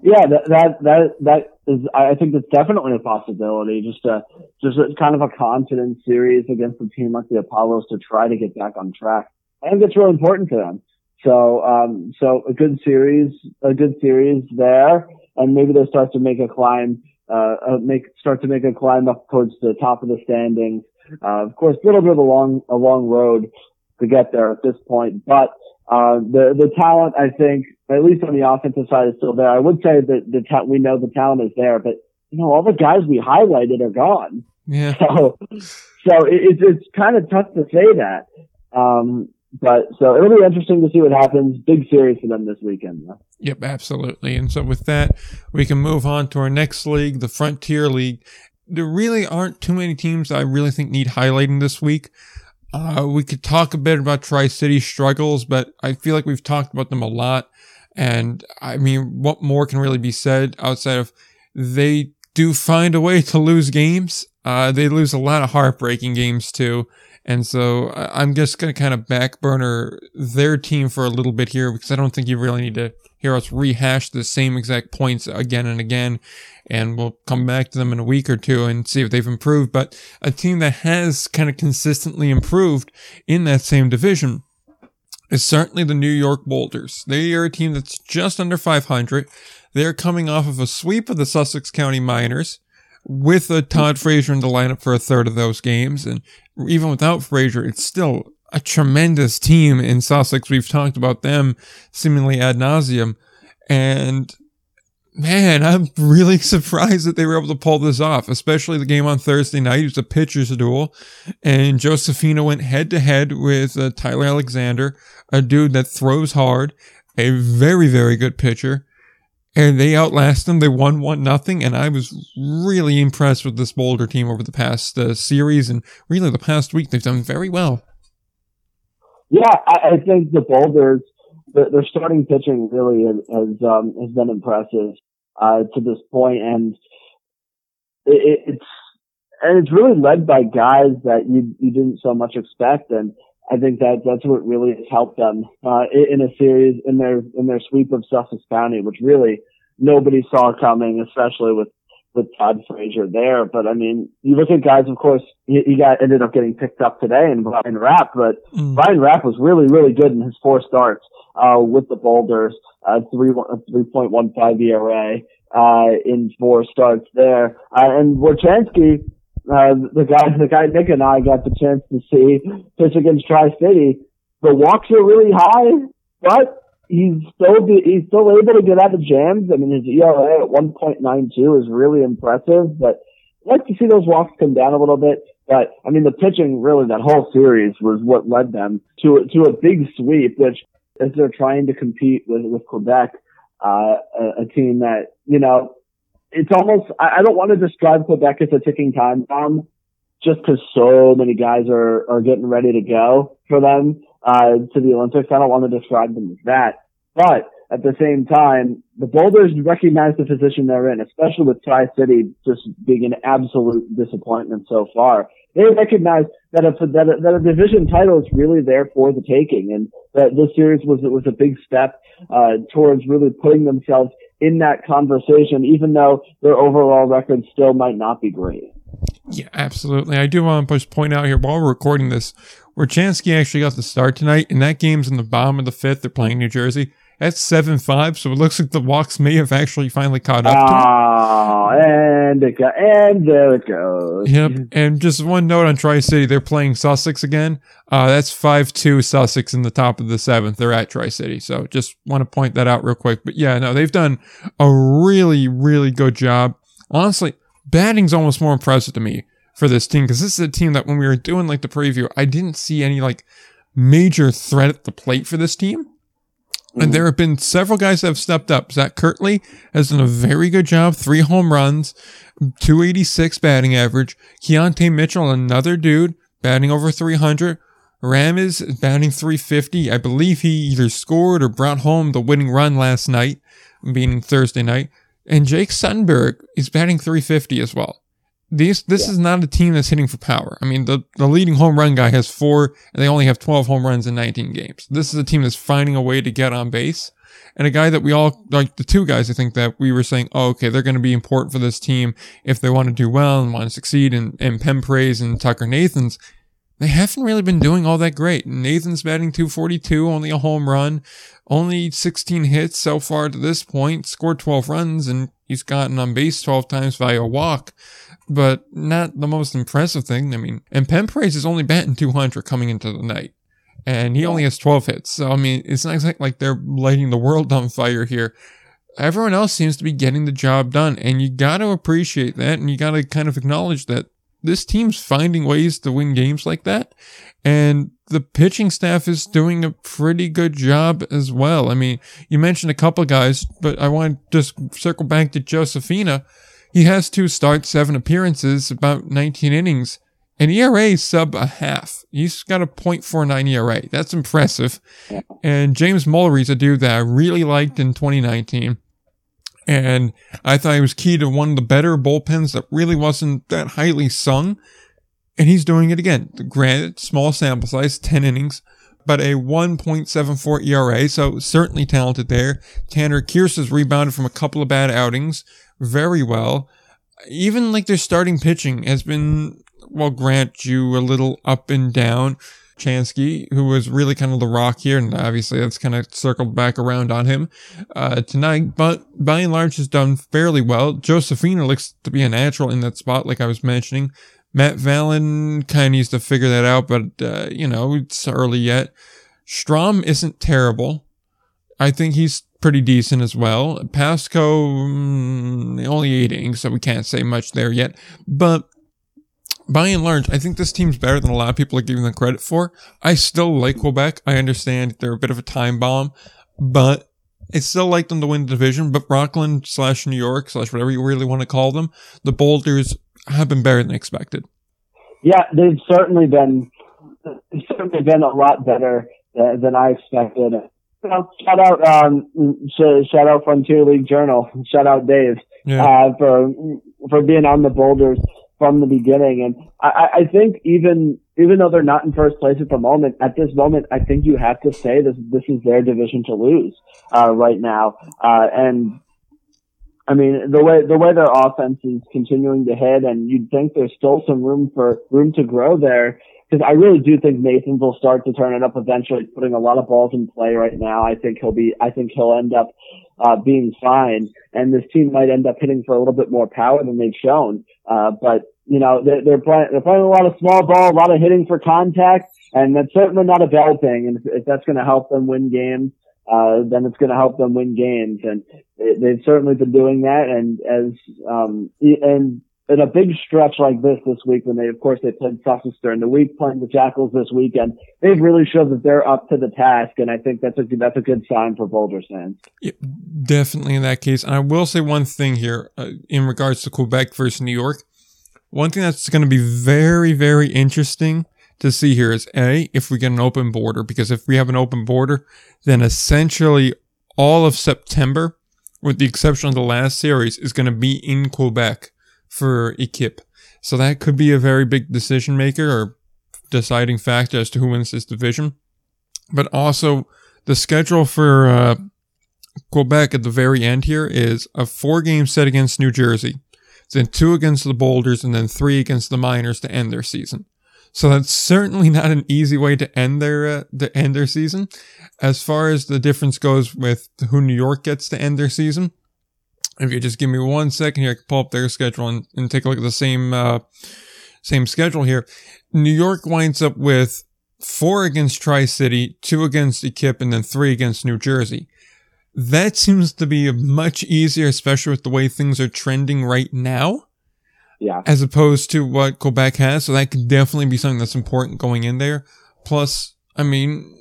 Yeah, that that that that is. I think that's definitely a possibility. Just a just a, kind of a confidence series against a team like the Apollos to try to get back on track. I think that's really important to them. So, um, so a good series, a good series there, and maybe they start to make a climb, uh, uh make start to make a climb up towards the top of the standings. Uh, of course, a little bit of a long, a long road to get there at this point, but uh, the the talent, I think, at least on the offensive side, is still there. I would say that the ta- we know the talent is there, but you know all the guys we highlighted are gone. Yeah. So, so it, it's it's kind of tough to say that. Um, but so it'll be interesting to see what happens. Big series for them this weekend. Though. Yep, absolutely. And so with that, we can move on to our next league, the Frontier League. There really aren't too many teams I really think need highlighting this week. Uh, we could talk a bit about Tri City struggles, but I feel like we've talked about them a lot. And I mean, what more can really be said outside of they do find a way to lose games? Uh, they lose a lot of heartbreaking games too. And so I'm just going to kind of back burner their team for a little bit here because I don't think you really need to hear us rehash the same exact points again and again. And we'll come back to them in a week or two and see if they've improved. But a team that has kind of consistently improved in that same division is certainly the New York Boulders. They are a team that's just under 500. They're coming off of a sweep of the Sussex County Miners with a Todd Frazier in the lineup for a third of those games. And even without Frazier, it's still a tremendous team in Sussex. We've talked about them seemingly ad nauseum. And man, I'm really surprised that they were able to pull this off, especially the game on Thursday night. It was a pitcher's duel, and Josefina went head to head with uh, Tyler Alexander, a dude that throws hard, a very, very good pitcher. And they outlast them. They won one nothing, and I was really impressed with this Boulder team over the past uh, series and really the past week. They've done very well. Yeah, I, I think the Boulders, the, their starting pitching really has has, um, has been impressive uh, to this point, and it, it's and it's really led by guys that you you didn't so much expect, and I think that that's what really has helped them uh, in a series in their in their sweep of Sussex County, which really nobody saw coming, especially with with Todd Frazier there. But I mean, you look at guys, of course, he, he got ended up getting picked up today, and Brian Rapp, but mm. Brian Rapp was really really good in his four starts uh, with the Boulders, uh, three three point one five ERA uh, in four starts there. Uh, and Warchansky, uh, the guy, the guy Nick and I got the chance to see pitch against Tri City. The walks are really high, but he's still he's still able to get out of jams. I mean, his ERA at 1.92 is really impressive, but I'd like to see those walks come down a little bit. But I mean, the pitching really that whole series was what led them to to a big sweep, which as they're trying to compete with with Quebec, uh, a, a team that, you know, it's almost, I, I don't want to describe Quebec as a ticking time bomb just because so many guys are, are getting ready to go for them, uh, to the Olympics. I don't want to describe them as that. But at the same time, the Boulders recognize the position they're in, especially with Tri City just being an absolute disappointment so far. They recognize that a, that a, that a division title is really there for the taking, and that this series was was a big step uh, towards really putting themselves in that conversation, even though their overall record still might not be great. Yeah, absolutely. I do want to just point out here while we're recording this, Warchansky actually got the start tonight, and that game's in the bottom of the fifth. They're playing New Jersey. That's 7 5, so it looks like the walks may have actually finally caught up. Oh, and it go, and there it goes. Yep. And just one note on Tri City, they're playing Sussex again. Uh, that's 5 2 Sussex in the top of the seventh. They're at Tri City. So just want to point that out real quick. But yeah, no, they've done a really, really good job. Honestly, batting's almost more impressive to me for this team because this is a team that when we were doing like the preview, I didn't see any like major threat at the plate for this team. And mm. there have been several guys that have stepped up. Zach Kirtley has done a very good job. Three home runs, 286 batting average. Keontae Mitchell, another dude, batting over 300. Ram is batting 350. I believe he either scored or brought home the winning run last night, being Thursday night. And Jake Suttenberg is batting 350 as well. These, this is not a team that's hitting for power. I mean, the, the leading home run guy has four, and they only have 12 home runs in 19 games. This is a team that's finding a way to get on base. And a guy that we all, like the two guys, I think that we were saying, oh, okay, they're going to be important for this team if they want to do well and want to succeed. And, and Penn Praise and Tucker Nathans, they haven't really been doing all that great. Nathan's batting 242, only a home run, only 16 hits so far to this point, scored 12 runs, and he's gotten on base 12 times via a walk but not the most impressive thing. I mean, and Penn Praise is only batting 200 coming into the night, and he only has 12 hits. So, I mean, it's not like they're lighting the world on fire here. Everyone else seems to be getting the job done, and you got to appreciate that, and you got to kind of acknowledge that this team's finding ways to win games like that, and the pitching staff is doing a pretty good job as well. I mean, you mentioned a couple guys, but I want to just circle back to Josefina he has two starts, seven appearances, about 19 innings, and ERA sub a half. He's got a .49 ERA. That's impressive. And James Mullery's a dude that I really liked in 2019. And I thought he was key to one of the better bullpens that really wasn't that highly sung. And he's doing it again. Granted, small sample size, 10 innings, but a 1.74 ERA. So certainly talented there. Tanner Kierce has rebounded from a couple of bad outings very well. Even like their starting pitching has been, well, grant you a little up and down. Chansky, who was really kind of the rock here, and obviously that's kind of circled back around on him uh, tonight. But by and large, has done fairly well. Josefina looks to be a natural in that spot, like I was mentioning. Matt Vallon kind of needs to figure that out, but uh, you know it's early yet. Strom isn't terrible. I think he's pretty decent as well. Pasco, mm, only eight innings, so we can't say much there yet. But by and large, I think this team's better than a lot of people are giving them credit for. I still like Quebec. I understand they're a bit of a time bomb, but I still like them to win the division. But Rockland slash New York slash whatever you really want to call them, the Boulders have been better than expected. Yeah, they've certainly been, they've certainly been a lot better uh, than I expected know, shout out, um, shout out Frontier League Journal. Shout out Dave, yeah. uh, for, for being on the boulders from the beginning. And I, I think even, even though they're not in first place at the moment, at this moment, I think you have to say this, this is their division to lose, uh, right now. Uh, and I mean, the way, the way their offense is continuing to hit and you'd think there's still some room for, room to grow there because I really do think Nathan will start to turn it up eventually, putting a lot of balls in play right now. I think he'll be, I think he'll end up, uh, being fine. And this team might end up hitting for a little bit more power than they've shown. Uh, but, you know, they're, they're playing, they're playing a lot of small ball, a lot of hitting for contact, and that's certainly not a bell thing. And if, if that's going to help them win games, uh, then it's going to help them win games. And they've certainly been doing that. And as, um, and in a big stretch like this this week when they, of course, they played Sussex during the week, playing the Jackals this weekend, they've really showed that they're up to the task, and I think that's a that's a good sign for Boulder fans. Yeah, definitely in that case. And I will say one thing here uh, in regards to Quebec versus New York. One thing that's going to be very, very interesting to see here is A, if we get an open border, because if we have an open border, then essentially all of September, with the exception of the last series, is going to be in Quebec for Equipe. So that could be a very big decision maker or deciding factor as to who wins this division. But also, the schedule for uh, Quebec at the very end here is a four game set against New Jersey. then two against the Boulders, and then three against the Miners to end their season. So that's certainly not an easy way to end their uh, to end their season. As far as the difference goes with who New York gets to end their season, if you just give me one second here, I can pull up their schedule and, and take a look at the same uh, same schedule here. New York winds up with four against Tri City, two against Equipe, and then three against New Jersey. That seems to be much easier, especially with the way things are trending right now. Yeah. As opposed to what Quebec has. So that could definitely be something that's important going in there. Plus, I mean,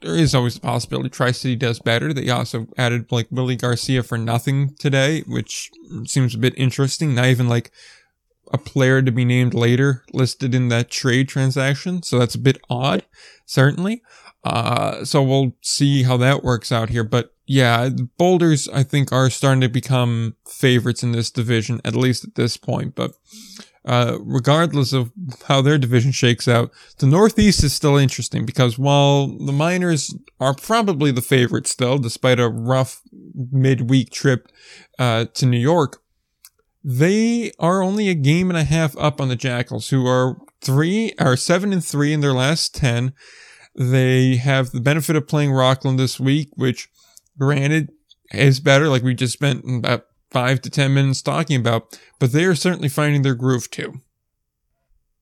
there is always the possibility Tri City does better. They also added like Willie Garcia for nothing today, which seems a bit interesting. Not even like a player to be named later listed in that trade transaction. So that's a bit odd, certainly. Uh, so we'll see how that works out here. But yeah, the Boulders, I think, are starting to become favorites in this division, at least at this point. But uh, regardless of how their division shakes out, the Northeast is still interesting because while the Miners are probably the favorites still, despite a rough midweek trip uh, to New York, they are only a game and a half up on the Jackals, who are three are seven and three in their last ten. They have the benefit of playing Rockland this week, which granted is better, like we just spent about five to ten minutes talking about, but they are certainly finding their groove too.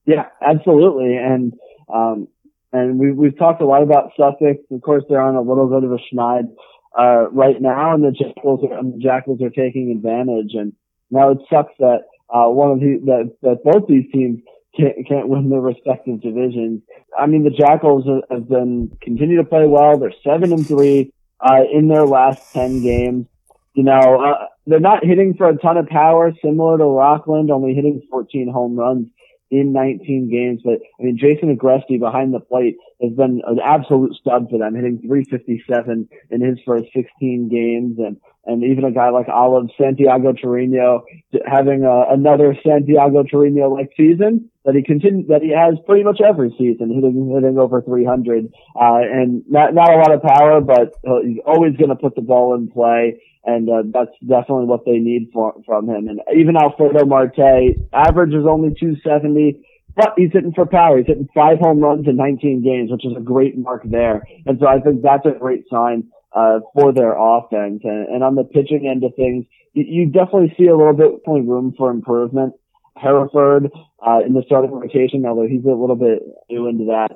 Yeah, absolutely. And um, and we we've talked a lot about Sussex. Of course, they're on a little bit of a schneid uh, right now, and the Jackals are, the Jackals are taking advantage. And now it sucks that uh, one of the that that both these teams can't, can't win their respective divisions. I mean, the Jackals have been continue to play well. They're seven and three uh, in their last ten games. You know, uh, they're not hitting for a ton of power, similar to Rockland, only hitting 14 home runs in 19 games. But I mean, Jason Agresti behind the plate has been an absolute stud for them, hitting 357 in his first 16 games. And, and even a guy like Olive Santiago Torino having a, another Santiago Torino like season that he continue, that he has pretty much every season, hitting, hitting over 300. Uh, and not, not a lot of power, but he's always going to put the ball in play and uh, that's definitely what they need for, from him. And even Alfredo Marte, average is only 270, but he's hitting for power. He's hitting five home runs in 19 games, which is a great mark there. And so I think that's a great sign uh, for their offense. And, and on the pitching end of things, you, you definitely see a little bit of room for improvement. Hereford uh, in the starting rotation, although he's a little bit new into that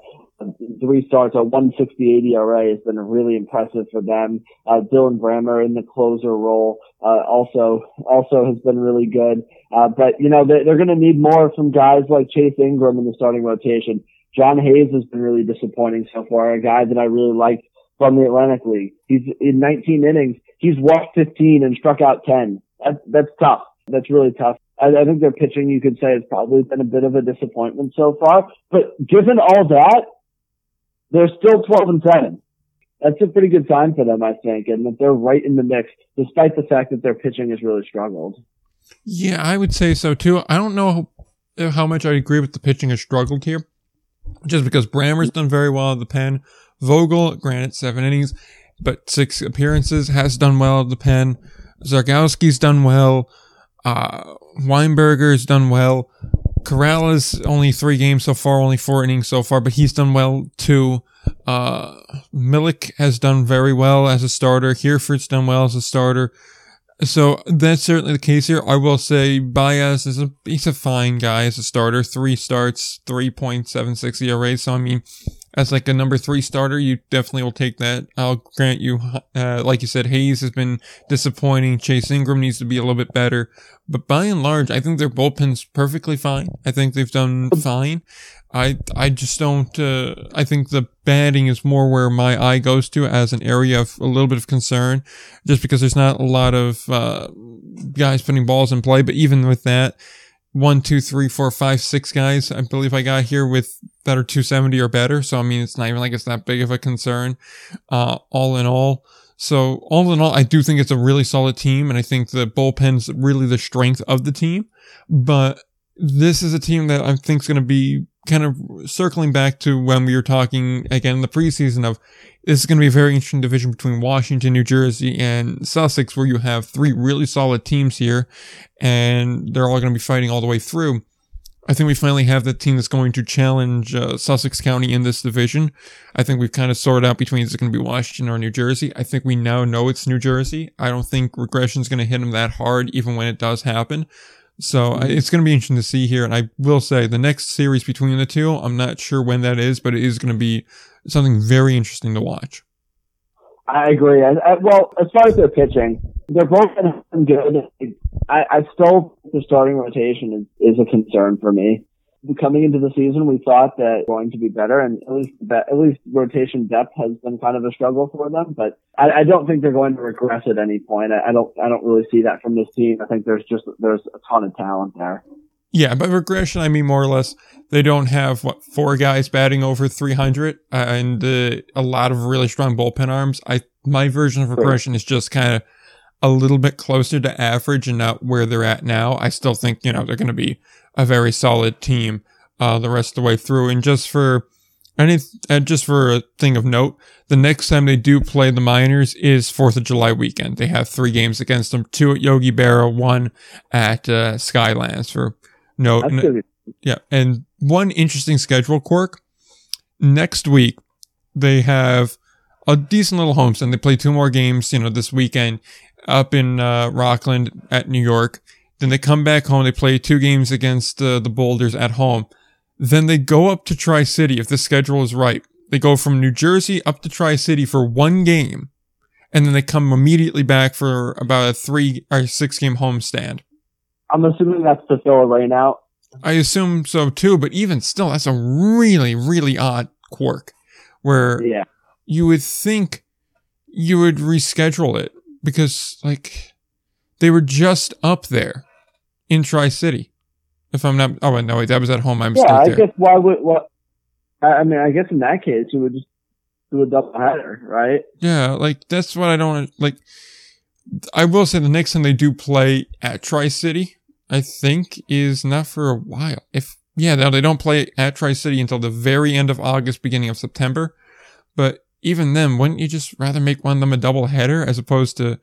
three starts, a 168 ERA has been really impressive for them. Uh, Dylan Brammer in the closer role, uh, also, also has been really good. Uh, but, you know, they, they're going to need more from guys like Chase Ingram in the starting rotation. John Hayes has been really disappointing so far, a guy that I really liked from the Atlantic League. He's in 19 innings. He's walked 15 and struck out 10. That, that's tough. That's really tough. I, I think their pitching, you could say, has probably been a bit of a disappointment so far. But given all that, they're still 12 and 7. That's a pretty good sign for them, I think, and that they're right in the mix, despite the fact that their pitching has really struggled. Yeah, I would say so too. I don't know how much I agree with the pitching has struggled here, just because Brammer's done very well at the pen. Vogel, granted, seven innings, but six appearances, has done well at the pen. Zargowski's done well. Uh, Weinberger's done well. Corrales only three games so far, only four innings so far, but he's done well too. Uh, has done very well as a starter. Hereford's done well as a starter. So that's certainly the case here. I will say Baez is a he's a fine guy as a starter. Three starts, three point seven six ERA. So I mean, as like a number three starter, you definitely will take that. I'll grant you, uh, like you said, Hayes has been disappointing. Chase Ingram needs to be a little bit better, but by and large, I think their bullpen's perfectly fine. I think they've done fine. I I just don't. Uh, I think the batting is more where my eye goes to as an area of a little bit of concern, just because there's not a lot of uh, guys putting balls in play. But even with that, one, two, three, four, five, six guys, I believe I got here with that are 270 or better. So I mean, it's not even like it's that big of a concern. Uh, all in all. So all in all, I do think it's a really solid team, and I think the bullpen's really the strength of the team. But this is a team that I think is going to be kind of circling back to when we were talking again in the preseason of this is going to be a very interesting division between Washington, New Jersey, and Sussex, where you have three really solid teams here, and they're all going to be fighting all the way through. I think we finally have the team that's going to challenge uh, Sussex County in this division. I think we've kind of sorted out between is it going to be Washington or New Jersey. I think we now know it's New Jersey. I don't think regression is going to hit them that hard, even when it does happen. So it's going to be interesting to see here. And I will say the next series between the two, I'm not sure when that is, but it is going to be something very interesting to watch. I agree. I, I, well, as far as their pitching, they're both good. I, I still the starting rotation is, is a concern for me. Coming into the season, we thought that going to be better, and at least at least rotation depth has been kind of a struggle for them. But I, I don't think they're going to regress at any point. I, I don't I don't really see that from this team. I think there's just there's a ton of talent there. Yeah, but regression, I mean, more or less, they don't have what four guys batting over 300 uh, and uh, a lot of really strong bullpen arms. I my version of regression is just kind of a little bit closer to average and not where they're at now. I still think you know they're going to be a very solid team uh, the rest of the way through. And just for any, uh, just for a thing of note, the next time they do play the Miners is Fourth of July weekend. They have three games against them: two at Yogi Berra, one at uh, Skylands for no, yeah, and one interesting schedule quirk. Next week, they have a decent little homestand. They play two more games, you know, this weekend up in uh, Rockland at New York. Then they come back home. They play two games against uh, the Boulders at home. Then they go up to Tri City if the schedule is right. They go from New Jersey up to Tri City for one game, and then they come immediately back for about a three or six game homestand. I'm assuming that's to fill a rain out. I assume so too, but even still, that's a really, really odd quirk where yeah. you would think you would reschedule it because, like, they were just up there in Tri City. If I'm not, oh wait no, wait, that was at home. I'm yeah. I there. guess why would what? I mean, I guess in that case, you would just do a double header, right? Yeah, like that's what I don't like. I will say the next time they do play at Tri City, I think, is not for a while. If yeah, now they don't play at Tri City until the very end of August, beginning of September. But even then, wouldn't you just rather make one of them a double header as opposed to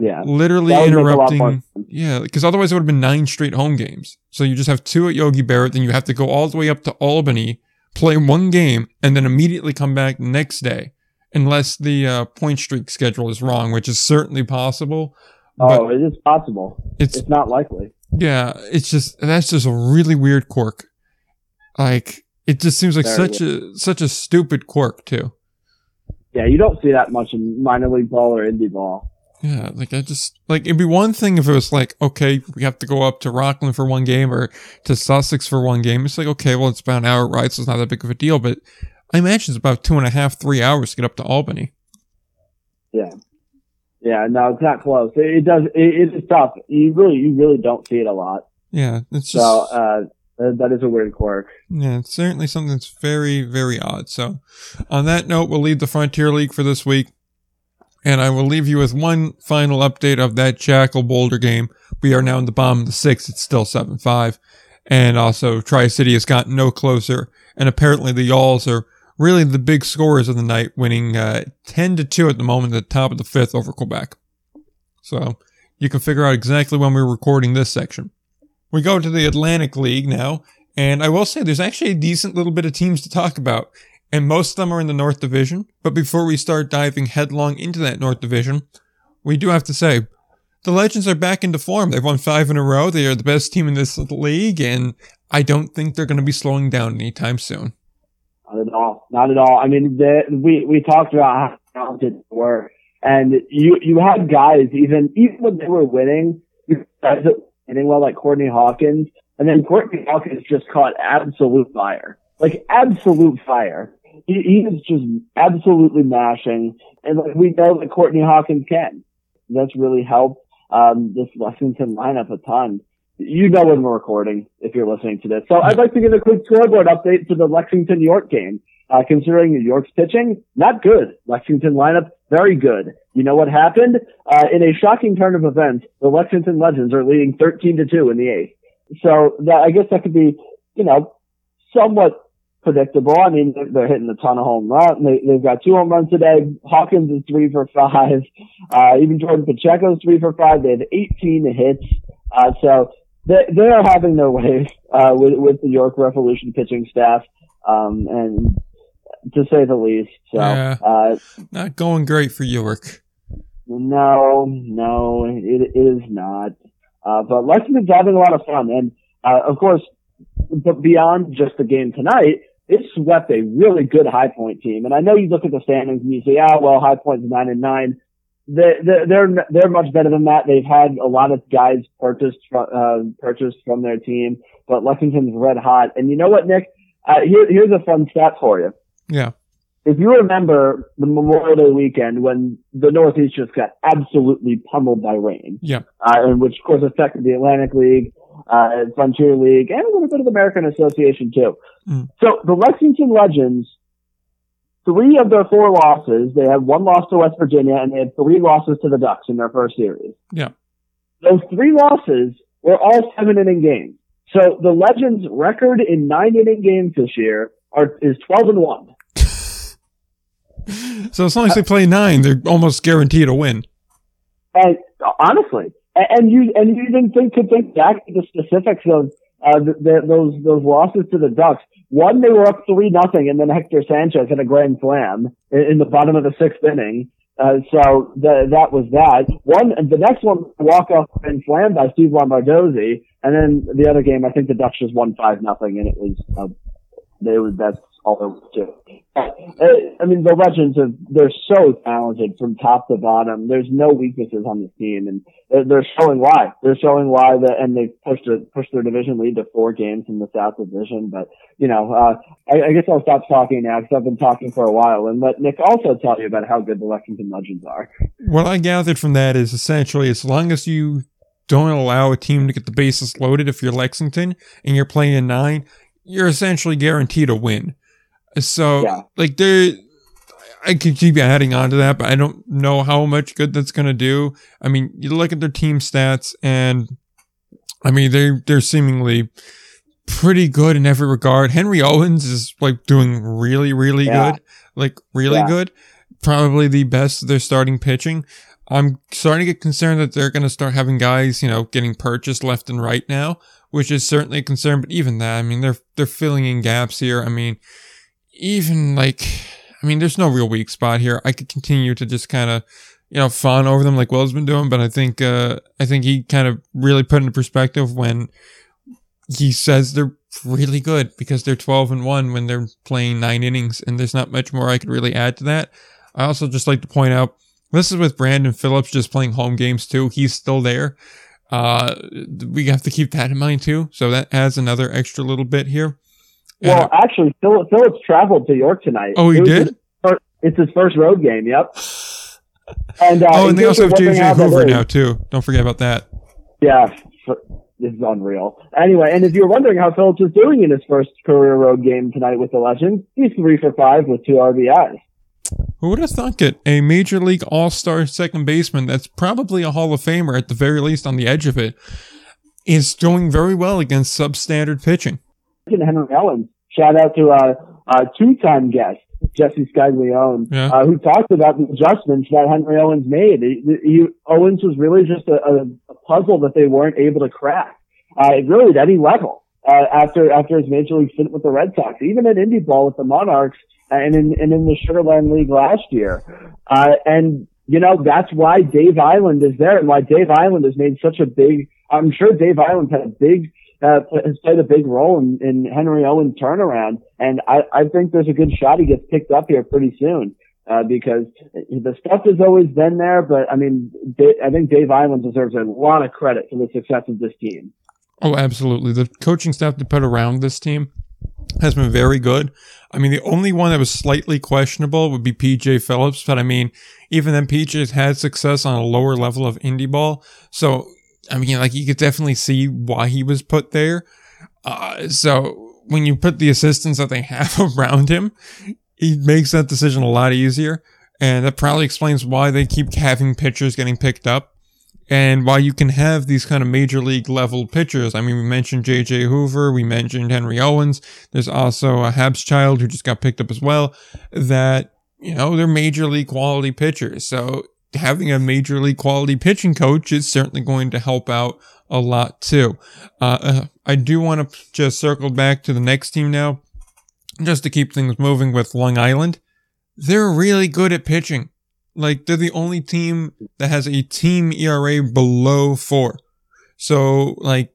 yeah literally interrupting? Yeah, because otherwise it would have been nine straight home games. So you just have two at Yogi Berra, then you have to go all the way up to Albany, play one game, and then immediately come back next day, unless the uh, Pointstreak schedule is wrong, which is certainly possible. Oh, it is possible. It's, it's not likely. Yeah, it's just that's just a really weird quirk. Like it just seems like Very such weird. a such a stupid quirk too. Yeah, you don't see that much in minor league ball or indie ball. Yeah, like I just like it'd be one thing if it was like, okay, we have to go up to Rockland for one game or to Sussex for one game. It's like, okay, well, it's about an hour ride, so it's not that big of a deal. But I imagine it's about two and a half, three hours to get up to Albany. Yeah. Yeah, no, it's not close. It, it does. It, it's tough. You really, you really don't see it a lot. Yeah, it's just. So uh, that is a weird quirk. Yeah, it's certainly something that's very, very odd. So, on that note, we'll leave the Frontier League for this week, and I will leave you with one final update of that Jackal Boulder game. We are now in the bottom of the sixth. It's still seven five, and also Tri City has gotten no closer, and apparently the Y'alls are really the big scorers of the night, winning uh, 10 to 2 at the moment at the top of the fifth over Quebec. So you can figure out exactly when we're recording this section. We go to the Atlantic League now, and I will say there's actually a decent little bit of teams to talk about, and most of them are in the North Division. But before we start diving headlong into that North Division, we do have to say the Legends are back into form. They've won five in a row. They are the best team in this league, and I don't think they're going to be slowing down anytime soon. Not at all. Not at all. I mean, the, we we talked about how talented they were, and you you had guys even even when they were winning, guys that winning well like Courtney Hawkins, and then Courtney Hawkins just caught absolute fire, like absolute fire. He, he is just absolutely mashing, and like, we know that Courtney Hawkins can. That's really helped um, this Lexington lineup a ton you know when we're recording if you're listening to this. So I'd like to give a quick scoreboard update for the Lexington York game. Uh, considering New York's pitching, not good. Lexington lineup, very good. You know what happened? Uh, in a shocking turn of events, the Lexington Legends are leading 13 to 2 in the eighth. So that, I guess that could be, you know, somewhat predictable. I mean, they're, hitting a ton of home runs. They, they've got two home runs today. Hawkins is three for five. Uh, even Jordan Pacheco is three for five. They have 18 hits. Uh, so they, they are having their way, uh, with, with the York Revolution pitching staff. Um, and to say the least. So, Yeah. uh, Not going great for York. no, no, it, it is not. Uh, but Lexington's having a lot of fun. And, uh, of course, but beyond just the game tonight, it swept a really good High Point team. And I know you look at the standings and you say, ah, well, High Point's nine and nine. They're, they're, they're, they're much better than that. They've had a lot of guys purchased from, uh, purchased from their team, but Lexington's red hot. And you know what, Nick? Uh, here, here's a fun stat for you. Yeah. If you remember the Memorial Day weekend when the Northeast just got absolutely pummeled by rain, Yeah. uh, and which of course affected the Atlantic League, uh, Frontier League, and a little bit of the American Association too. Mm. So the Lexington Legends, three of their four losses, they had one loss to West Virginia and they had three losses to the Ducks in their first series. Yeah. Those three losses were all seven inning games. So the Legends record in nine inning games this year are, is 12 and one. So as long as they play nine, they're almost guaranteed a win. And honestly, and, you and you even think could think back to the specifics of uh, the, those those losses to the Ducks. One, they were up three nothing, and then Hector Sanchez hit a grand slam in, in the bottom of the sixth inning. Uh, so the, that was that. One, And the next one, walk off and slam by Steve Lombardozzi, and then the other game, I think the Ducks just won five nothing, and it was uh, they was that's Uh, I mean, the Legends are they're so talented from top to bottom. There's no weaknesses on the team, and they're, showing why. They're showing why that, and they pushed it, pushed their division lead to four games in the South Division. But you know, uh, I, I guess I'll stop talking now because I've been talking for a while, and let Nick also tell you about how good the Lexington Legends are. What I gathered from that is essentially as long as you don't allow a team to get the bases loaded if you're Lexington and you're playing in nine, you're essentially guaranteed a win. So Yeah. like there I could keep adding on to that, but I don't know how much good that's gonna do. I mean, you look at their team stats and I mean they're they're seemingly pretty good in every regard. Henry Owens is like doing really, really Yeah. good. Like really Yeah. good. Probably the best they're starting pitching. I'm starting to get concerned that they're going to start having guys, you know, getting purchased left and right now, which is certainly a concern. But even that, I mean, they're they're filling in gaps here. I mean, even like, I mean, there's no real weak spot here. I could continue to just kind of, you know, fawn over them like Will's been doing, but I think uh I think he kind of really put into perspective when he says they're really good because they're 12 and 1 when they're playing nine innings and there's not much more I could really add to that. I also just like to point out this is with Brandon Phillips just playing home games too. He's still there. Uh, we have to keep that in mind too. So that adds another extra little bit here. Well, actually, Phil, Phillips traveled to York tonight. oh, he It did? his it's his first road game. Yep. And uh, oh, and they also have JJ Hoover now too. Don't forget about that. Yeah, f- this is unreal. Anyway, and if you're wondering how Phillips is doing in his first career road game tonight with the Legends, he's three for five with two RBIs. Who would have thunk it? A major league all star second baseman that's probably a Hall of Famer at the very least on the edge of it is doing very well against substandard pitching. And Henry Owens, shout out to uh, uh, two-time guest Jesse Scaglione, Yeah. uh, who talked about the adjustments that Henry Owens made. He, he, Owens was really just a, a, puzzle that they weren't able to crack, uh, really at any level. Uh, after after his major league stint with the Red Sox, even in indie ball with the Monarchs, and in and in the Sugarland League last year, uh, and you know that's why Dave Eiland is there, and why Dave Eiland has made such a big. I'm sure Dave Eiland had a big uh, has played a big role in, in Henry Owens' turnaround, and I, I think there's a good shot he gets picked up here pretty soon. Uh, because the stuff has always been there, but I mean, I think Dave Eiland deserves a lot of credit for the success of this team. Oh, absolutely. The coaching staff they put around this team has been very good. I mean, the only one that was slightly questionable would be PJ Phillips, but I mean, even then, PJ's had success on a lower level of indie ball. So, I mean, like, you could definitely see why he was put there. Uh, so, when you put the assistants that they have around him, he makes that decision a lot easier. And that probably explains why they keep having pitchers getting picked up. And why you can have these kind of major league level pitchers, I mean, we mentioned JJ Hoover, we mentioned Henry Owens. There's also a Habs child who just got picked up as well. That you know they're major league quality pitchers. So having a major league quality pitching coach is certainly going to help out a lot too. Uh, uh, I do want to just circle back to the next team now, just to keep things moving with Long Island. They're really good at pitching. Like they're the only team that has a team ERA below four. So like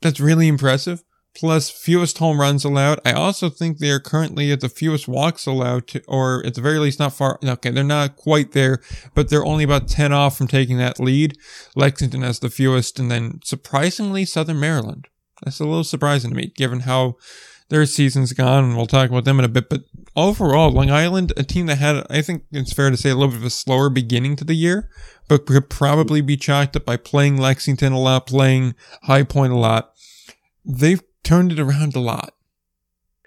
that's really impressive. Plus fewest home runs allowed. I also think they are currently at the fewest walks allowed to, or at the very least not far. Okay. They're not quite there, but they're only about 10 off from taking that lead. Lexington has the fewest and then surprisingly Southern Maryland. That's a little surprising to me given how their season's gone, and we'll talk about them in a bit. But overall, Long Island, a team that had, I think it's fair to say, a little bit of a slower beginning to the year, but could probably be chalked up by playing Lexington a lot, playing High Point a lot. They've turned it around a lot.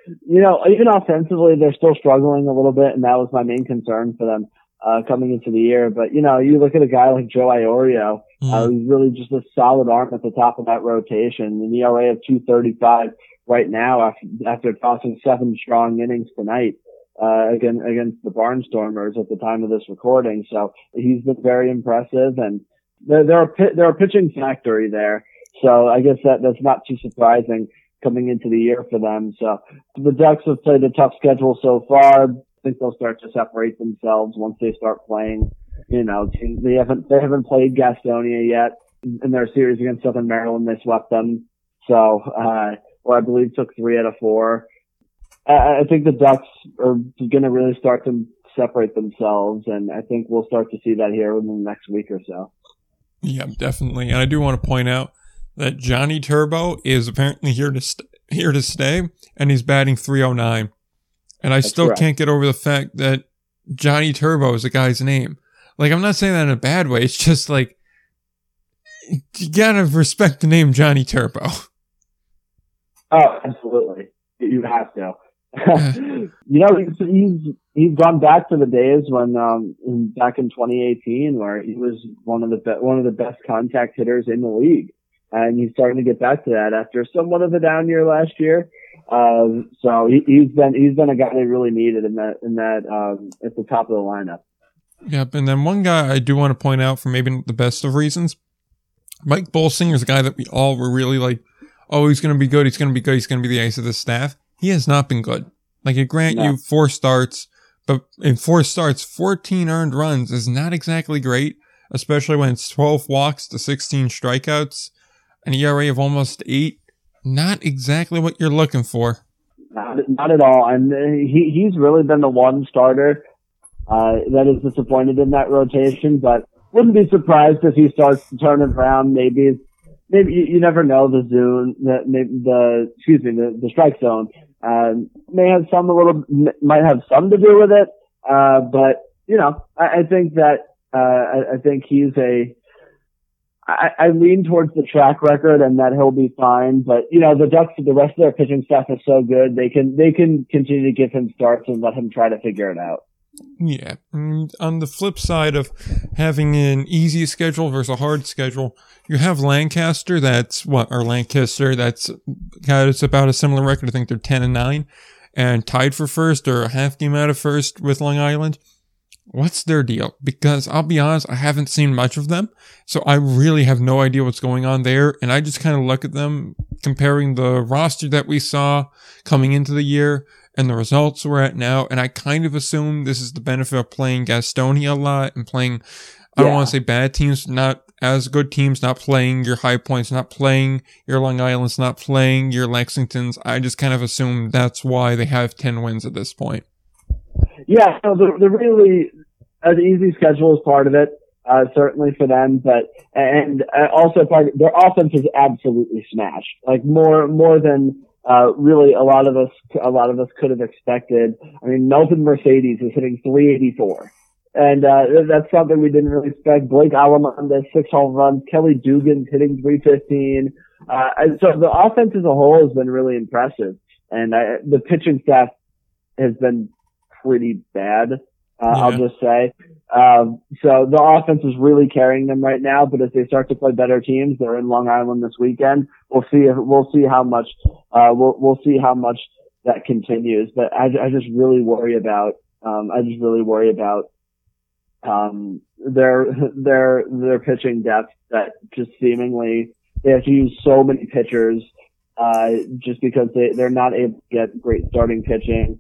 You know, even offensively, they're still struggling a little bit, and that was my main concern for them uh, coming into the year. But you know, you look at a guy like Joe Iorio, mm. uh, who's really just a solid arm at the top of that rotation, an ERA of 235 right now after, after tossing seven strong innings tonight. Uh, again, against the Barnstormers at the time of this recording. So he's been very impressive and they're, they're a, they're a pitching factory there. So I guess that, that's not too surprising coming into the year for them. So the Ducks have played a tough schedule so far. I think they'll start to separate themselves once they start playing. You know, they haven't, they haven't played Gastonia yet in their series against Southern Maryland. They swept them. So, uh, or I believe took three out of four. I, I think the Ducks are going to really start to separate themselves, and I think we'll start to see that here within the next week or so. Yeah, definitely. And I do want to point out that Johnny Turbo is apparently here to st- here to stay, and he's batting 309. And I That's still correct. can't get over the fact that Johnny Turbo is a guy's name. Like, I'm not saying that in a bad way. It's just like, you gotta respect the name Johnny Turbo. Oh, absolutely. You have to. you know, he's, he's, he's gone back to the days when, um, back in 2018 where he was one of the be- one of the best contact hitters in the league. And he's starting to get back to that after somewhat of a down year last year. Um, so he, he's been, he's been a guy they really needed in that, in that, um, at the top of the lineup. Yep. And then one guy I do want to point out for maybe the best of reasons, Mike Bolsinger is a guy that we all were really like oh, he's going to be good. He's going to be good. He's going to be the ace of the staff. He has not been good. Like, I grant no. you four starts, but in four starts, 14 earned runs is not exactly great, especially when it's 12 walks to 16 strikeouts, an ERA of almost eight. Not exactly what you're looking for. Not, not at all. And he, he's really been the one starter, uh, that is disappointed in that rotation, but wouldn't be surprised if he starts to turn it around. Maybe maybe you, you never know the zone, the, the excuse me, the, the strike zone um, may have some a little might have some to do with it. Uh, but you know, I, I think that uh, I, I think he's a. I, I lean towards the track record and that he'll be fine. But you know, the Ducks, the rest of their pitching staff is so good they can they can continue to give him starts and let him try to figure it out. Yeah. And on the flip side of having an easy schedule versus a hard schedule, you have Lancaster. That's what, or Lancaster. That's got it's about a similar record. I think they're 10 and 9 and tied for first or a half game out of first with Long Island. What's their deal? Because I'll be honest, I haven't seen much of them. So I really have no idea what's going on there. And I just kind of look at them comparing the roster that we saw coming into the year and the results we're at now. And I kind of assume this is the benefit of playing Gastonia a lot and playing, I don't want to say bad teams, not as good teams, not playing your high points, not playing your Long Islands, not playing your Lexingtons. I just kind of assume that's why they have 10 wins at this point. Yeah, so the, the really, an easy schedule is part of it. Uh, certainly for them, but and uh, also part their offense is absolutely smashed. Like more more than uh, really a lot of us, a lot of us could have expected. I mean, Melvin Mercedes is hitting 384. And, uh, that's something we didn't really expect. Blake Allemand, six home runs. Kelly Dugan's hitting 315. Uh, and so the offense as a whole has been really impressive. And I, the pitching staff has been pretty bad. Uh, I'll just say. Um, so the offense is really carrying them right now. But as they start to play better teams, they're in Long Island this weekend. We'll see. If, we'll see how much. Uh, we'll we'll see how much that continues. But I, I just really worry about. Um, I just really worry about um, their their their pitching depth that just seemingly they have to use so many pitchers uh, just because they they're not able to get great starting pitching.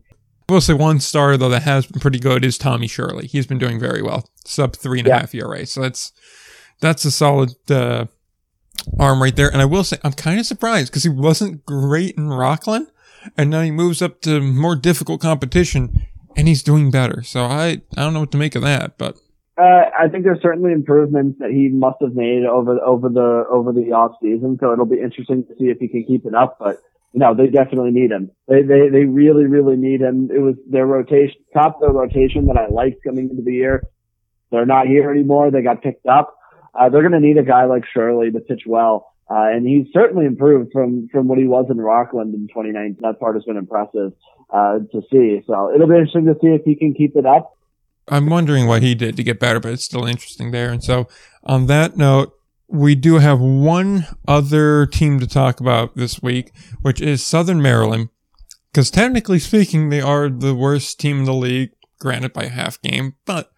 I will say one star though that has been pretty good is Tommy Shirley. He's been doing very well, sub three and a half ERA. So that's that's a solid uh, arm right there. And I will say I'm kind of surprised because he wasn't great in Rockland, and now he moves up to more difficult competition, and he's doing better. So I I don't know what to make of that, but Uh, I think there's certainly improvements that he must have made over over the over the off season. So it'll be interesting to see if he can keep it up. But no, they definitely need him. They they they really really need him. It was their rotation top of their rotation that I liked coming into the year. They're not here anymore. They got picked up. Uh, they're going to need a guy like Shirley to pitch well. Uh, and he's certainly improved from, from what he was in Rockland in 2019. That part has been impressive, uh, to see. So it'll be interesting to see if he can keep it up. I'm wondering what he did to get better, but it's still interesting there. And so, on that note, we do have one other team to talk about this week, which is Southern Maryland. Because technically speaking, they are the worst team in the league, granted by half game, but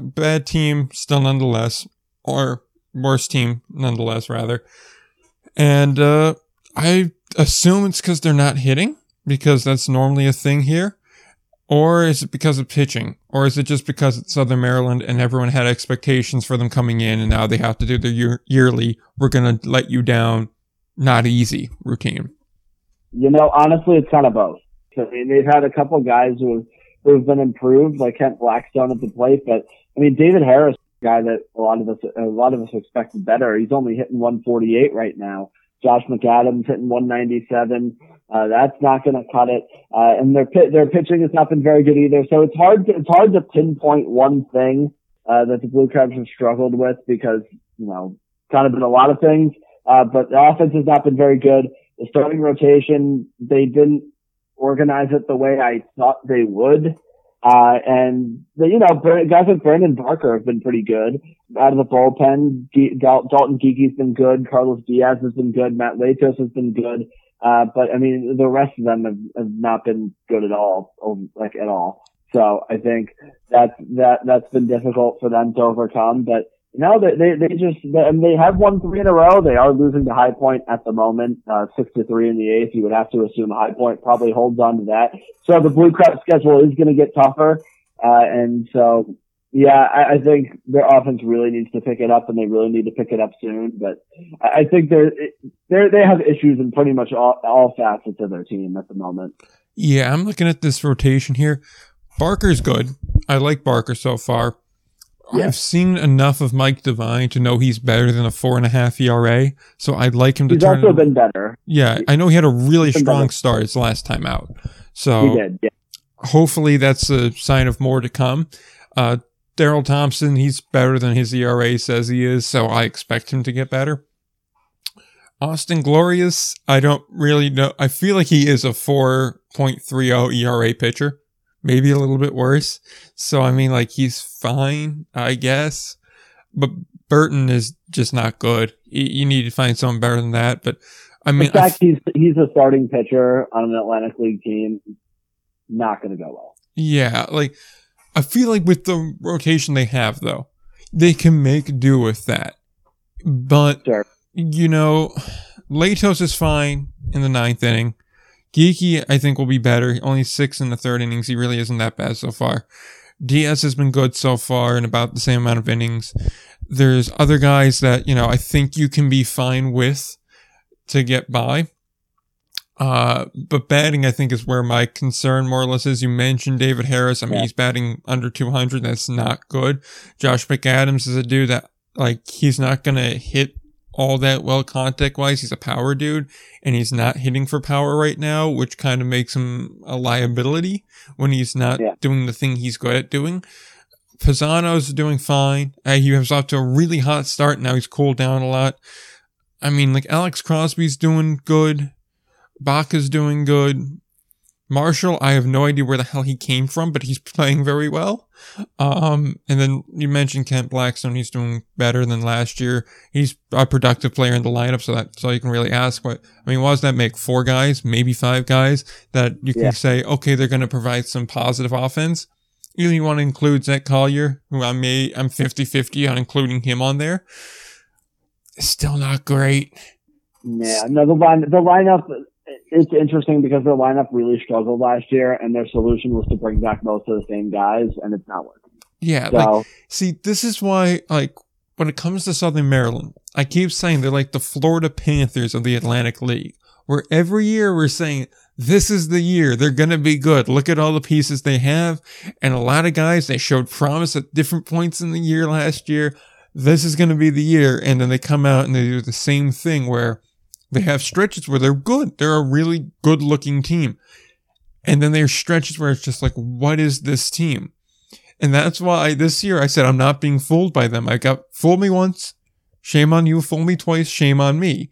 bad team still nonetheless, or worst team nonetheless, rather. And uh, I assume it's because they're not hitting, because that's normally a thing here. Or is it because of pitching? Or is it just because it's Southern Maryland and everyone had expectations for them coming in and now they have to do their year- yearly, we're going to let you down, not easy routine? You know, honestly, it's kind of both. I mean, they've had a couple guys who have, who have been improved, like Kent Blackstone at the plate, but I mean, David Harris, guy that a lot of us, a lot of us expected better. He's only hitting 148 right now. Josh McAdams hitting 197. Uh, that's not going to cut it. Uh, and their their pitching has not been very good either. So it's hard, to, it's hard to pinpoint one thing, uh, that the Blue Crabs have struggled with because, you know, kind of been a lot of things. Uh, but the offense has not been very good. The starting rotation, they didn't organize it the way I thought they would. Uh, and the, you know, guys like Brandon Barker have been pretty good out of the bullpen. Dalton Geekie's been good. Carlos Diaz has been good. Matt Latos has been good. Uh, but I mean, the rest of them have, have not been good at all, like at all. So I think that's, that, that's been difficult for them to overcome. But no, they, they, they just, they, and they have won three in a row. They are losing to High Point at the moment, uh, six to three in the eighth. You would have to assume High Point probably holds on to that. So the Blue Crab schedule is going to get tougher. Uh, and so, yeah, I, I think their offense really needs to pick it up and they really need to pick it up soon. But I I think they're, they're, they have issues in pretty much all, all facets of their team at the moment. Yeah, I'm looking at this rotation here. Barker's good. I like Barker so far. Yeah. I've seen enough of Mike Devine to know he's better than a four and a half ERA. So I'd like him to He's turn. also been better. yeah, I know he had a really strong better. start his last time out. So He did. Yeah. hopefully that's a sign of more to come. Uh, Daryl Thompson, he's better than his ERA says he is, so I expect him to get better. Austin Glorius, I don't really know. I feel like he is a 4.30 ERA pitcher, maybe a little bit worse. So, I mean, like, he's fine, I guess. But Burton is just not good. You, need to find someone better than that. But, I mean, In I fact, he's, he's a starting pitcher on an Atlantic League team. Not going to go well. Yeah, like I feel like with the rotation they have though, they can make do with that. But Sure. you know, Latos is fine in the ninth inning. Geekie, I think, will be better. Only six in the third innings. He really isn't that bad so far. Diaz has been good so far in about the same amount of innings. There's other guys that, you know, I think you can be fine with to get by. Uh, but batting, I think, is where my concern more or less is. You mentioned David Harris. I mean, Yeah. he's batting under 200. That's not good. Josh McAdams is a dude that, like, he's not going to hit all that well contact wise. He's a power dude and he's not hitting for power right now, which kind of makes him a liability when he's not Yeah. doing the thing he's good at doing. Pisano's doing fine. Uh, he was off to a really hot start. Now he's cooled down a lot. I mean, like Alex Crosby's doing good. Baca's doing good. Marshall, I have no idea where the hell he came from, but he's playing very well. Um, and then you mentioned Kent Blackstone. He's doing better than last year. He's a productive player in the lineup, so that's all you can really ask. What I mean, what does that make? Four guys, maybe five guys that you can Yeah. say, okay, they're going to provide some positive offense. Either you want to include Zach Collier, who I may, I'm 50-50 on including him on there. Still not great. Yeah, no, the line, the lineup, it's interesting because their lineup really struggled last year, and their solution was to bring back most of the same guys, and it's not working. Yeah, So, like See, this is why, like, when it comes to Southern Maryland, I keep saying they're like the Florida Panthers of the Atlantic League, where every year we're saying, this is the year. They're going to be good. Look at all the pieces they have. And a lot of guys, they showed promise at different points in the year last year. This is going to be the year. And then they come out and they do the same thing where they have stretches where they're good. They're a really good looking team. And then there's stretches where it's just like, what is this team? And that's why this year I said I'm not being fooled by them. I got fooled me once. Shame on you. Fool me twice. Shame on me.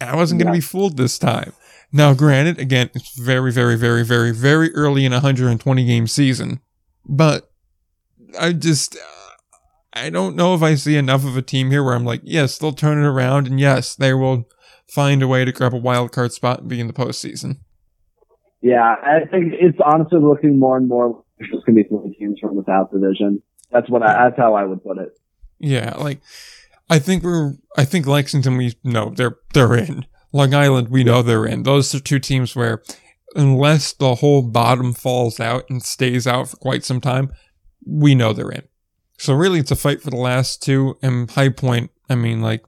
And I wasn't going to be fooled this time. Now, granted, again, it's very, very, very, very, very early in a 120 game season, but I just, uh, I don't know if I see enough of a team here where I'm like, yes, they'll turn it around and yes, they will find a way to grab a wild card spot and be in the postseason. yeah, I think it's honestly looking more and more like there's just going to be three teams from the South Division. That's what I, that's how I would put it. Yeah, like I think we're I think Lexington we know they're they're in. Long Island we know they're in. Those are two teams where unless the whole bottom falls out and stays out for quite some time, we know they're in. So really it's a fight for the last two and High Point, I mean like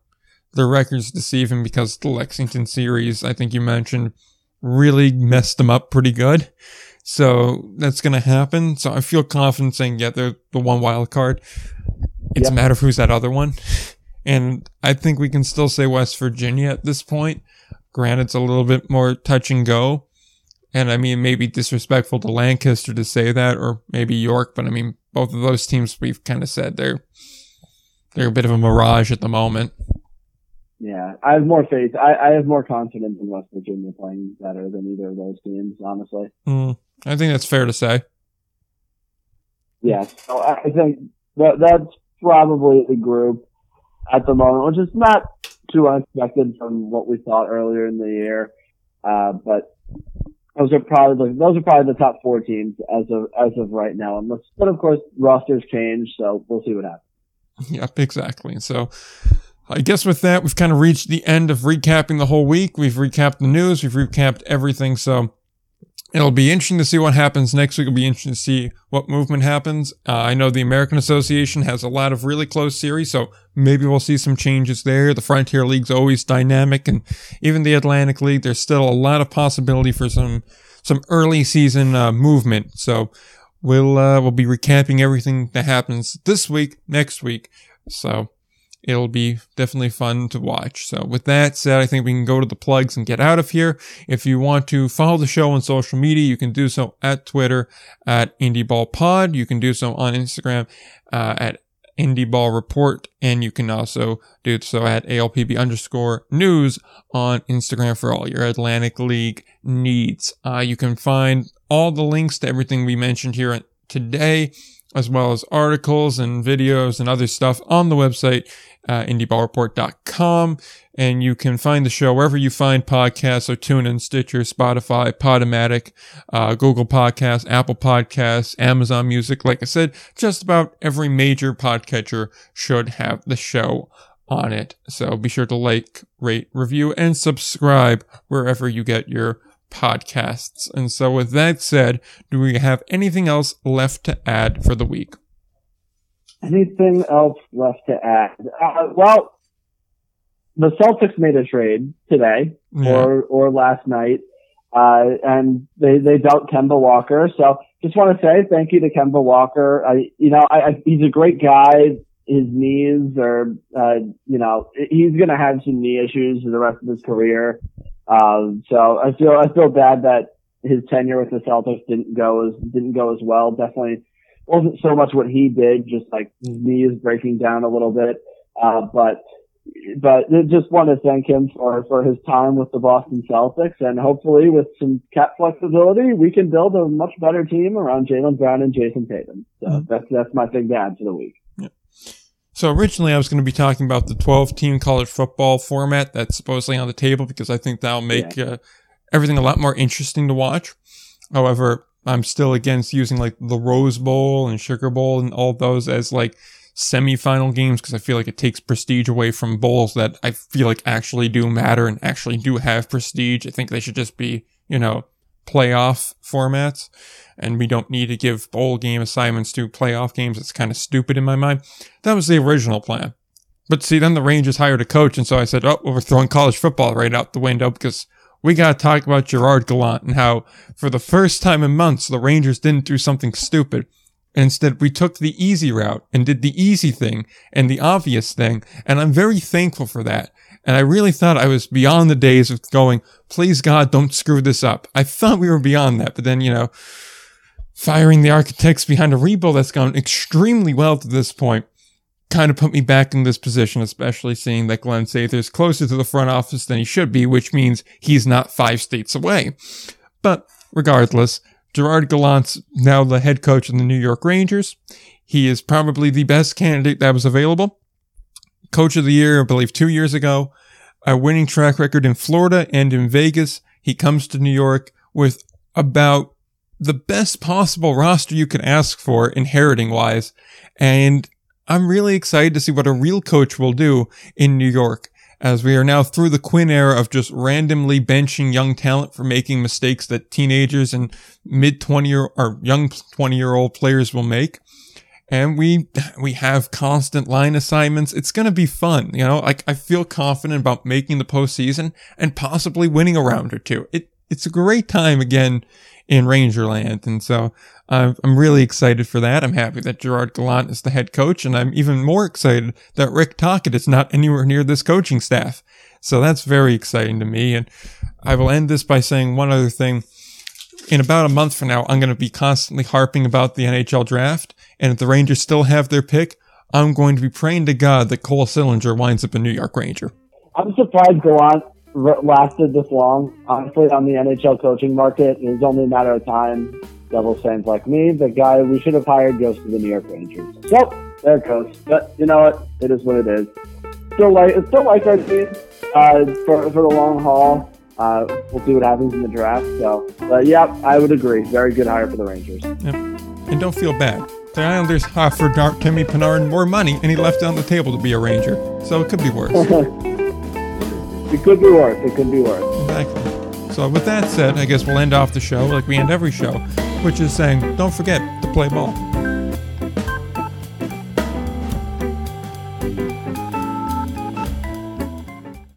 the records deceive him because the Lexington series, I think you mentioned, really messed them up pretty good. So that's going to happen. So I feel confident saying, yeah, they're the one wild card. It's a matter of who's that other one. And I think we can still say West Virginia at this point. Granted, it's a little bit more touch and go. And I mean, maybe disrespectful to Lancaster to say that, or maybe York, but I mean, both of those teams we've kind of said they're, they're a bit of a mirage at the moment. Yeah, I have more faith. I, I have more confidence in West Virginia playing better than either of those teams, honestly. Hmm, I think that's fair to say. Yeah, so I I think that that's probably the group at the moment, which is not too unexpected from what we thought earlier in the year. Uh, but those are probably the, those are probably the top four teams as of as of right now. Unless, but of course, rosters change, so we'll see what happens. Yep, exactly. So I guess with that, we've kind of reached the end of recapping the whole week. We've recapped the news, we've recapped everything. So it'll be interesting to see what happens next week. It'll be interesting to see what movement happens. Uh, I know the American Association has a lot of really close series, so maybe we'll see some changes there. The Frontier League's always dynamic, and even the Atlantic League, there's still a lot of possibility for some some early season uh, movement. So we'll uh, we'll be recapping everything that happens this week, next week. So it'll be definitely fun to watch. So with that said, I think we can go to the plugs and get out of here. If you want to follow the show on social media, you can do so at Twitter at IndieBallPod. You can do so on Instagram uh, at Indie Ball Report, and you can also do so at ALPB underscore news on Instagram for all your Atlantic League needs. Uh, you can find all the links to everything we mentioned here today, as well as articles and videos and other stuff on the website, uh, indieballreport.com. And you can find the show wherever you find podcasts, so TuneIn, Stitcher, Spotify, Podomatic, uh, Google Podcasts, Apple Podcasts, Amazon Music. Like I said, just about every major podcatcher should have the show on it. So be sure to like, rate, review, and subscribe wherever you get your podcasts. And so with that said, do we have anything else left to add for the week? Anything else left to add? Uh, well, the Celtics made a trade today. Yeah. or or last night, uh, and they they dealt Kemba Walker. So just want to say thank you to Kemba Walker. I you know I, I he's a great guy. His knees are uh, you know he's gonna have some knee issues for the rest of his career. Um, so I feel I feel bad that his tenure with the Celtics didn't go as didn't go as well. Definitely wasn't so much what he did, just like his knee is breaking down a little bit. Uh, but but just want to thank him for, for his time with the Boston Celtics and hopefully with some cap flexibility, we can build a much better team around Jaylen Brown and Jayson Tatum. So mm-hmm. that's, that's my thing to add to the week. So originally I was going to be talking about the 12 team college football format that's supposedly on the table because I think that'll make yeah. uh, everything a lot more interesting to watch. However, I'm still against using like the Rose Bowl and Sugar Bowl and all those as like semifinal games because I feel like it takes prestige away from bowls that I feel like actually do matter and actually do have prestige. I think they should just be, you know, playoff formats and we don't need to give bowl game assignments to playoff games. It's kind of stupid in my mind. That was the original plan. But see, then the Rangers hired a coach and so I said, oh, well, we're throwing college football right out the window because we got to talk about Gerard Gallant and how for the first time in months, the Rangers didn't do something stupid. Instead, we took the easy route and did the easy thing and the obvious thing. And I'm very thankful for that. And I really thought I was beyond the days of going, please God, don't screw this up. I thought we were beyond that. But then, you know, firing the architects behind a rebuild that's gone extremely well to this point kind of put me back in this position, especially seeing that Glen is closer to the front office than he should be, which means he's not five states away. But regardless, Gerard Gallant's now the head coach of the New York Rangers. He is probably the best candidate that was available. Coach of the year, I believe two years ago. A winning track record in Florida and in Vegas. He comes to New York with about the best possible roster you can ask for inheriting wise. And I'm really excited to see what a real coach will do in New York as we are now through the Quinn era of just randomly benching young talent for making mistakes that teenagers and mid 20 year or young 20 year old players will make. And we, we have constant line assignments. It's going to be fun. You know, like I feel confident about making the postseason and possibly winning a round or two. It, it's a great time again in Rangerland. And so uh, I'm really excited for that. I'm happy that Gerard Gallant is the head coach, and I'm even more excited that Rick Tocchet is not anywhere near this coaching staff. So that's very exciting to me. And I will end this by saying one other thing. In about a month from now, I'm going to be constantly harping about the NHL draft. And if the Rangers still have their pick, I'm going to be praying to God that Cole Sillinger winds up a New York Ranger. I'm surprised Gallant lasted this long. Honestly, on the NHL coaching market, it was only a matter of time. Devils fans like me, the guy we should have hired goes to the New York Rangers. So there it goes. But you know what? It is what it is. Still like it's still like our team uh, for for the long haul. Uh, we'll see what happens in the draft. So, but yeah, I would agree. Very good hire for the Rangers. Yep. And don't feel bad. The Islanders offered Timmy Panarin more money, and he left it on the table to be a Ranger. So it could be worse. It could be worse. It could be worse. Exactly. So with that said, I guess we'll end off the show like we end every show, which is saying, don't forget to play ball.